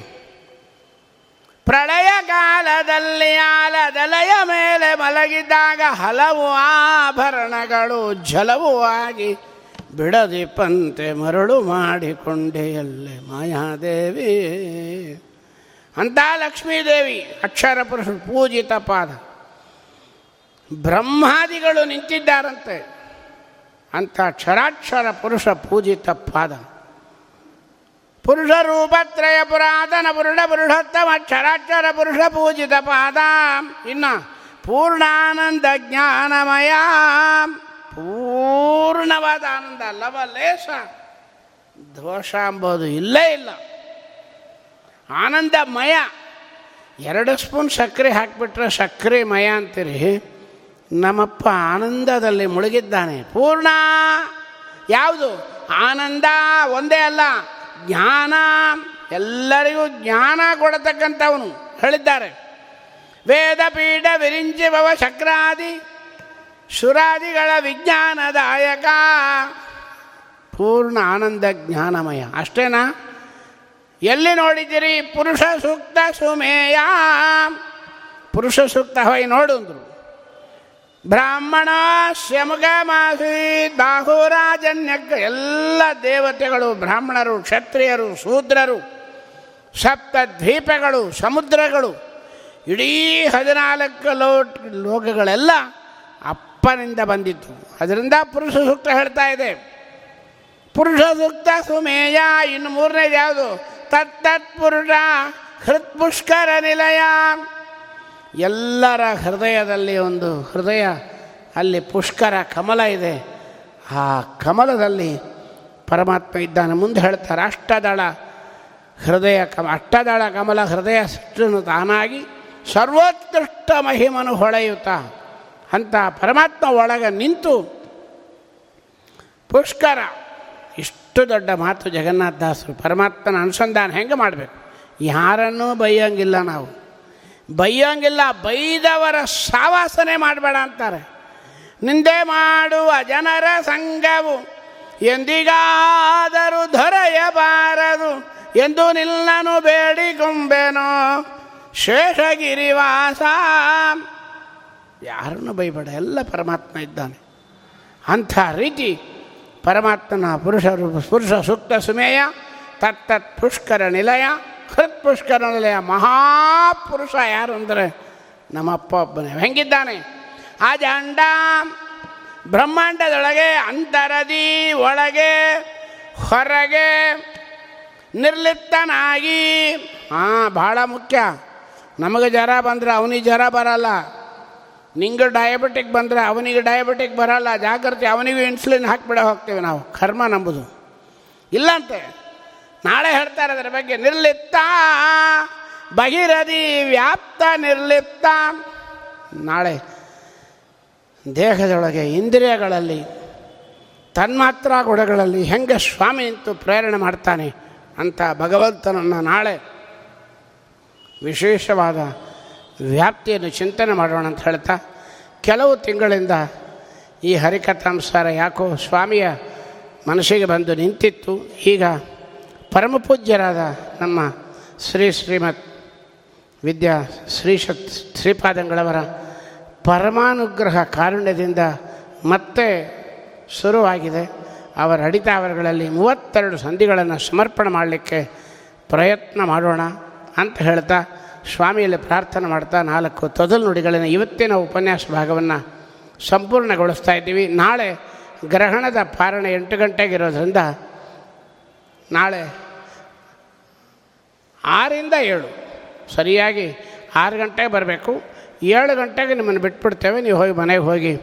ಪ್ರಳಯ ಕಾಲದಲ್ಲಿ ಆಲದಲಯ ಮೇಲೆ ಮಲಗಿದ್ದಾಗ ಹಲವು ಆಭರಣಗಳು ಜಲವೂ ಆಗಿ ಬಿಡದಿಪ್ಪಂತೆ ಮರಳು ಮಾಡಿಕೊಂಡೆಯಲ್ಲೇ ಮಾಯಾದೇವಿ. ಅಂತ ಲಕ್ಷ್ಮೀದೇವಿ, ಅಕ್ಷರ ಪುರುಷ ಪೂಜಿತ ಪಾದ. ಬ್ರಹ್ಮಾದಿಗಳು ನಿಂತಿದ್ದಾರಂತೆ. ಅಂಥ ಕ್ಷರಾಕ್ಷರ ಪುರುಷ ಪೂಜಿತ ಪಾದ. ಪುರುಷ ರೂಪತ್ರಯ ಪುರಾತನ ಪುರುಷ ಪುರುಷೋತ್ತಮ ಕ್ಷರಾಕ್ಷರ ಪುರುಷ ಪೂಜಿತ ಪಾದ. ಇನ್ನು ಪೂರ್ಣಾನಂದ ಜ್ಞಾನಮಯ ಪೂರ್ಣವಾದ ಆನಂದ ಲವಲೇಶ ದೋಷ ಅಂಬೋದು ಇಲ್ಲೇ ಇಲ್ಲ. ಆನಂದಮಯ ಎರಡು ಸ್ಪೂನ್ ಸಕ್ಕರೆ ಹಾಕಿಬಿಟ್ರೆ ಸಕ್ಕರೆ ಮಯ ಅಂತೀರಿ. ನಮ್ಮಪ್ಪ ಆನಂದದಲ್ಲಿ ಮುಳುಗಿದ್ದಾನೆ. ಪೂರ್ಣ. ಯಾವುದು? ಆನಂದ ಒಂದೇ ಅಲ್ಲ. ಜ್ಞಾನ. ಎಲ್ಲರಿಗೂ ಜ್ಞಾನ ಕೊಡತಕ್ಕಂಥವನು ಹೇಳಿದ್ದಾರೆ. ವೇದ ಪೀಠ ವಿರಿಂಚಿ ಭವ ಶಕ್ರಾದಿ ಶುರಾದಿಗಳ ವಿಜ್ಞಾನದಾಯಕ. ಪೂರ್ಣ ಆನಂದ ಜ್ಞಾನಮಯ. ಅಷ್ಟೇನಾ? ಎಲ್ಲಿ ನೋಡಿದ್ದೀರಿ? ಪುರುಷ ಸೂಕ್ತ ಸುಮೇಯ. ಪುರುಷ ಸೂಕ್ತ ಹೋಯ್ ನೋಡು ಅಂದರು. ಬ್ರಾಹ್ಮಣ ಮಾಸಿ ಬಾಹುರಾಜನ್ಯಕ್ಕ ಎಲ್ಲ ದೇವತೆಗಳು, ಬ್ರಾಹ್ಮಣರು, ಕ್ಷತ್ರಿಯರು, ಶೂದ್ರರು, ಸಪ್ತ ದ್ವೀಪಗಳು, ಸಮುದ್ರಗಳು, ಇಡೀ ಹದಿನಾಲ್ಕು ಲೋಟ್ ಲೋಕಗಳೆಲ್ಲ ಅಪ್ಪನಿಂದ ಬಂದಿತ್ತು. ಅದರಿಂದ ಪುರುಷ ಸೂಕ್ತ ಹೇಳ್ತಾ ಇದೆ. ಪುರುಷ ಸೂಕ್ತ ಸುಮೇಯ, ಇನ್ನು ಮೂರನೇದು ಯಾವುದು? ತತ್ತತ್ ಪುರುಷ ಹೃತ್ಪುಷ್ಕರ ನಿಲಯ. ಎಲ್ಲರ ಹೃದಯದಲ್ಲಿ ಒಂದು ಹೃದಯ, ಅಲ್ಲಿ ಪುಷ್ಕರ ಕಮಲ ಇದೆ. ಆ ಕಮಲದಲ್ಲಿ ಪರಮಾತ್ಮ ಇದ್ದಾನೆ. ಮುಂದೆ ಹೇಳ್ತಾರೆ, ಅಷ್ಟದಳ ಹೃದಯ ಕಮ, ಅಷ್ಟದಳ ಕಮಲ ಹೃದಯ ಸೃಷ್ಟನು ತಾನಾಗಿ ಸರ್ವೋತ್ಕೃಷ್ಟ ಮಹಿಮನು ಹೊಳೆಯುತ್ತ. ಅಂತ ಪರಮಾತ್ಮ ಒಳಗೆ ನಿಂತು ಪುಷ್ಕರ. ಇಷ್ಟು ದೊಡ್ಡ ಮಾತು ಜಗನ್ನಾಥದಾಸರು ಪರಮಾತ್ಮನ ಅನುಸಂಧಾನ ಹೆಂಗೆ ಮಾಡಬೇಕು? ಯಾರನ್ನೂ ಬೈಯೋಂಗಿಲ್ಲ ನಾವು. ಬೈಯೋಂಗಿಲ್ಲ, ಬೈದವರ ಸಾವಾಸನೆ ಮಾಡಬೇಡ ಅಂತಾರೆ. ನಿಂದೆ ಮಾಡುವ ಜನರ ಸಂಘವು ಎಂದಿಗಾದರೂ ದೊರೆಯಬಾರದು. ಎಂದು ನಿಲ್ಲನು ಬೇಡಿಕೊಂಬೆನೋ ಶೇಷಗಿರಿವಾಸ. ಯಾರನ್ನು ಬೈಬೇಡ ಎಲ್ಲ ಪರಮಾತ್ಮ ಇದ್ದಾನೆ. ಅಂಥ ರೀತಿ ಪರಮಾತ್ಮನ ಪುರುಷ ಪುರುಷ ಸೂಕ್ತ ಸುಮೇಯ, ತತ್ತತ್ ಪುಷ್ಕರ ನಿಲಯ, ಹೃತ್ ಪುಷ್ಕರ ನಿಲಯ, ಮಹಾಪುರುಷ ಯಾರು ಅಂದರೆ ನಮ್ಮಪ್ಪ ಒಬ್ಬನೇ. ಹೆಂಗಿದ್ದಾನೆ? ಆ ಜಂಡ ಬ್ರಹ್ಮಾಂಡದೊಳಗೆ, ಅಂತರದಿ ಒಳಗೆ, ಹೊರಗೆ ನಿರ್ಲಿಪ್ತನಾಗಿ. ಹಾಂ ಭಾಳ ಮುಖ್ಯ. ನಮಗೆ ಜ್ವರ ಬಂದರೆ ಅವನಿಗೆ ಜ್ವರ ಬರಲ್ಲ. ನಿಂಗೆ ಡಯಾಬಿಟಿಕ್ ಬಂದರೆ ಅವನಿಗೆ ಡಯಾಬಿಟಿಕ್ ಬರಲ್ಲ, ಜಾಗ್ರತೆ, ಅವನಿಗೂ ಇನ್ಸುಲಿನ್ ಹಾಕಿಬಿಡ ಹೋಗ್ತೀವಿ ನಾವು. ಕರ್ಮ ನಂಬುದು. ಇಲ್ಲಂತೆ, ನಾಳೆ ಹೇಳ್ತಾರೆ ಅದರ ಬಗ್ಗೆ ನಿರ್ಲಿಪ್ತ, ಬಹಿರದಿ ವ್ಯಾಪ್ತ ನಿರ್ಲಿಪ್ತ. ನಾಳೆ ದೇಹದೊಳಗೆ ಇಂದ್ರಿಯಗಳಲ್ಲಿ, ತನ್ಮಾತ್ರ ಗುಣಗಳಲ್ಲಿ ಹೆಂಗೆ ಸ್ವಾಮಿ ನಿಂತು ಪ್ರೇರಣೆ ಮಾಡ್ತಾನೆ ಅಂತ ಭಗವಂತನನ್ನು ನಾಳೆ ವಿಶೇಷವಾದ ವ್ಯಾಪ್ತಿಯನ್ನು ಚಿಂತನೆ ಮಾಡೋಣ ಅಂತ ಹೇಳ್ತಾ ಕೆಲವು ತಿಂಗಳಿಂದ ಈ ಹರಿಕಥಾಂಸಾರ ಯಾಕೋ ಸ್ವಾಮಿಯ ಮನಸ್ಸಿಗೆ ಬಂದು ನಿಂತಿತ್ತು. ಈಗ ಪರಮಪೂಜ್ಯರಾದ ನಮ್ಮ ಶ್ರೀ ಶ್ರೀಮತ್ ವಿದ್ಯಾ ಶ್ರೀಶತ್ ಶ್ರೀಪಾದಂಗಳವರ ಪರಮಾನುಗ್ರಹ ಕಾರುಣ್ಯದಿಂದ ಮತ್ತೆ ಶುರುವಾಗಿದೆ. ಅವರ ಅಡಿತಾವರಗಳಲ್ಲಿ ಮೂವತ್ತೆರಡು ಸಂಧಿಗಳನ್ನು ಸಮರ್ಪಣೆ ಮಾಡಲಿಕ್ಕೆ ಪ್ರಯತ್ನ ಮಾಡೋಣ ಅಂತ ಹೇಳ್ತಾ ಸ್ವಾಮಿಯಲ್ಲಿ ಪ್ರಾರ್ಥನೆ ಮಾಡ್ತಾ ನಾಲ್ಕು ತೊದಲು ನುಡಿಗಳನ್ನು ಇವತ್ತಿನ ಉಪನ್ಯಾಸ ಭಾಗವನ್ನು ಸಂಪೂರ್ಣಗೊಳಿಸ್ತಾ ಇದ್ದೀವಿ. ನಾಳೆ ಗ್ರಹಣದ ಪಾರಣ ಎಂಟು ಗಂಟೆಗಿರೋದ್ರಿಂದ ನಾಳೆ ಆರಿಂದ ಏಳು. ಸರಿಯಾಗಿ ಆರು ಗಂಟೆಗೆ ಬರಬೇಕು. ಏಳು ಗಂಟೆಗೆ ನಿಮ್ಮನ್ನು ಬಿಟ್ಬಿಡ್ತೇವೆ. ನೀವು ಹೋಗಿ ಮನೆಗೆ ಹೋಗಿ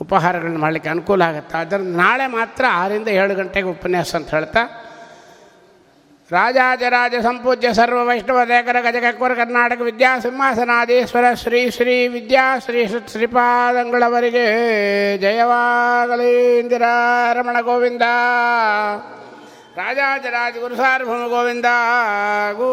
ಉಪಹಾರಗಳನ್ನ ಮಾಡಲಿಕ್ಕೆ ಅನುಕೂಲ ಆಗುತ್ತೆ? ಆದ್ದರಿಂದ ನಾಳೆ ಮಾತ್ರ ಆರಿಂದ ಏಳು ಗಂಟೆಗೆ ಉಪನ್ಯಾಸ ಅಂತ ಹೇಳ್ತಾ ರಾಜಾಜರಾಜ ಸಂಪೂಜ್ಯ ಸರ್ವ ವೈಷ್ಣವ ದೇಕರ ಗಜಕಕ್ವರ ಕರ್ನಾಟಕ ವಿದ್ಯಾ ಸಿಂಹಾಸನಾದೇಶ್ವರ ಶ್ರೀ ಶ್ರೀ ವಿದ್ಯಾ ಶ್ರೀ ಶ್ರೀ- ಶ್ರೀಪಾದಂಗಳವರಿಗೆ ಜಯವಾಗಲಿ, ಇಂದಿರಾ ರಮಣ ಗೋವಿಂದ. ರಾಜಾಜರಾಜ ಗುರು ಸಾರ್ವಭೌಮ ಗೋವಿಂದ ಗೋ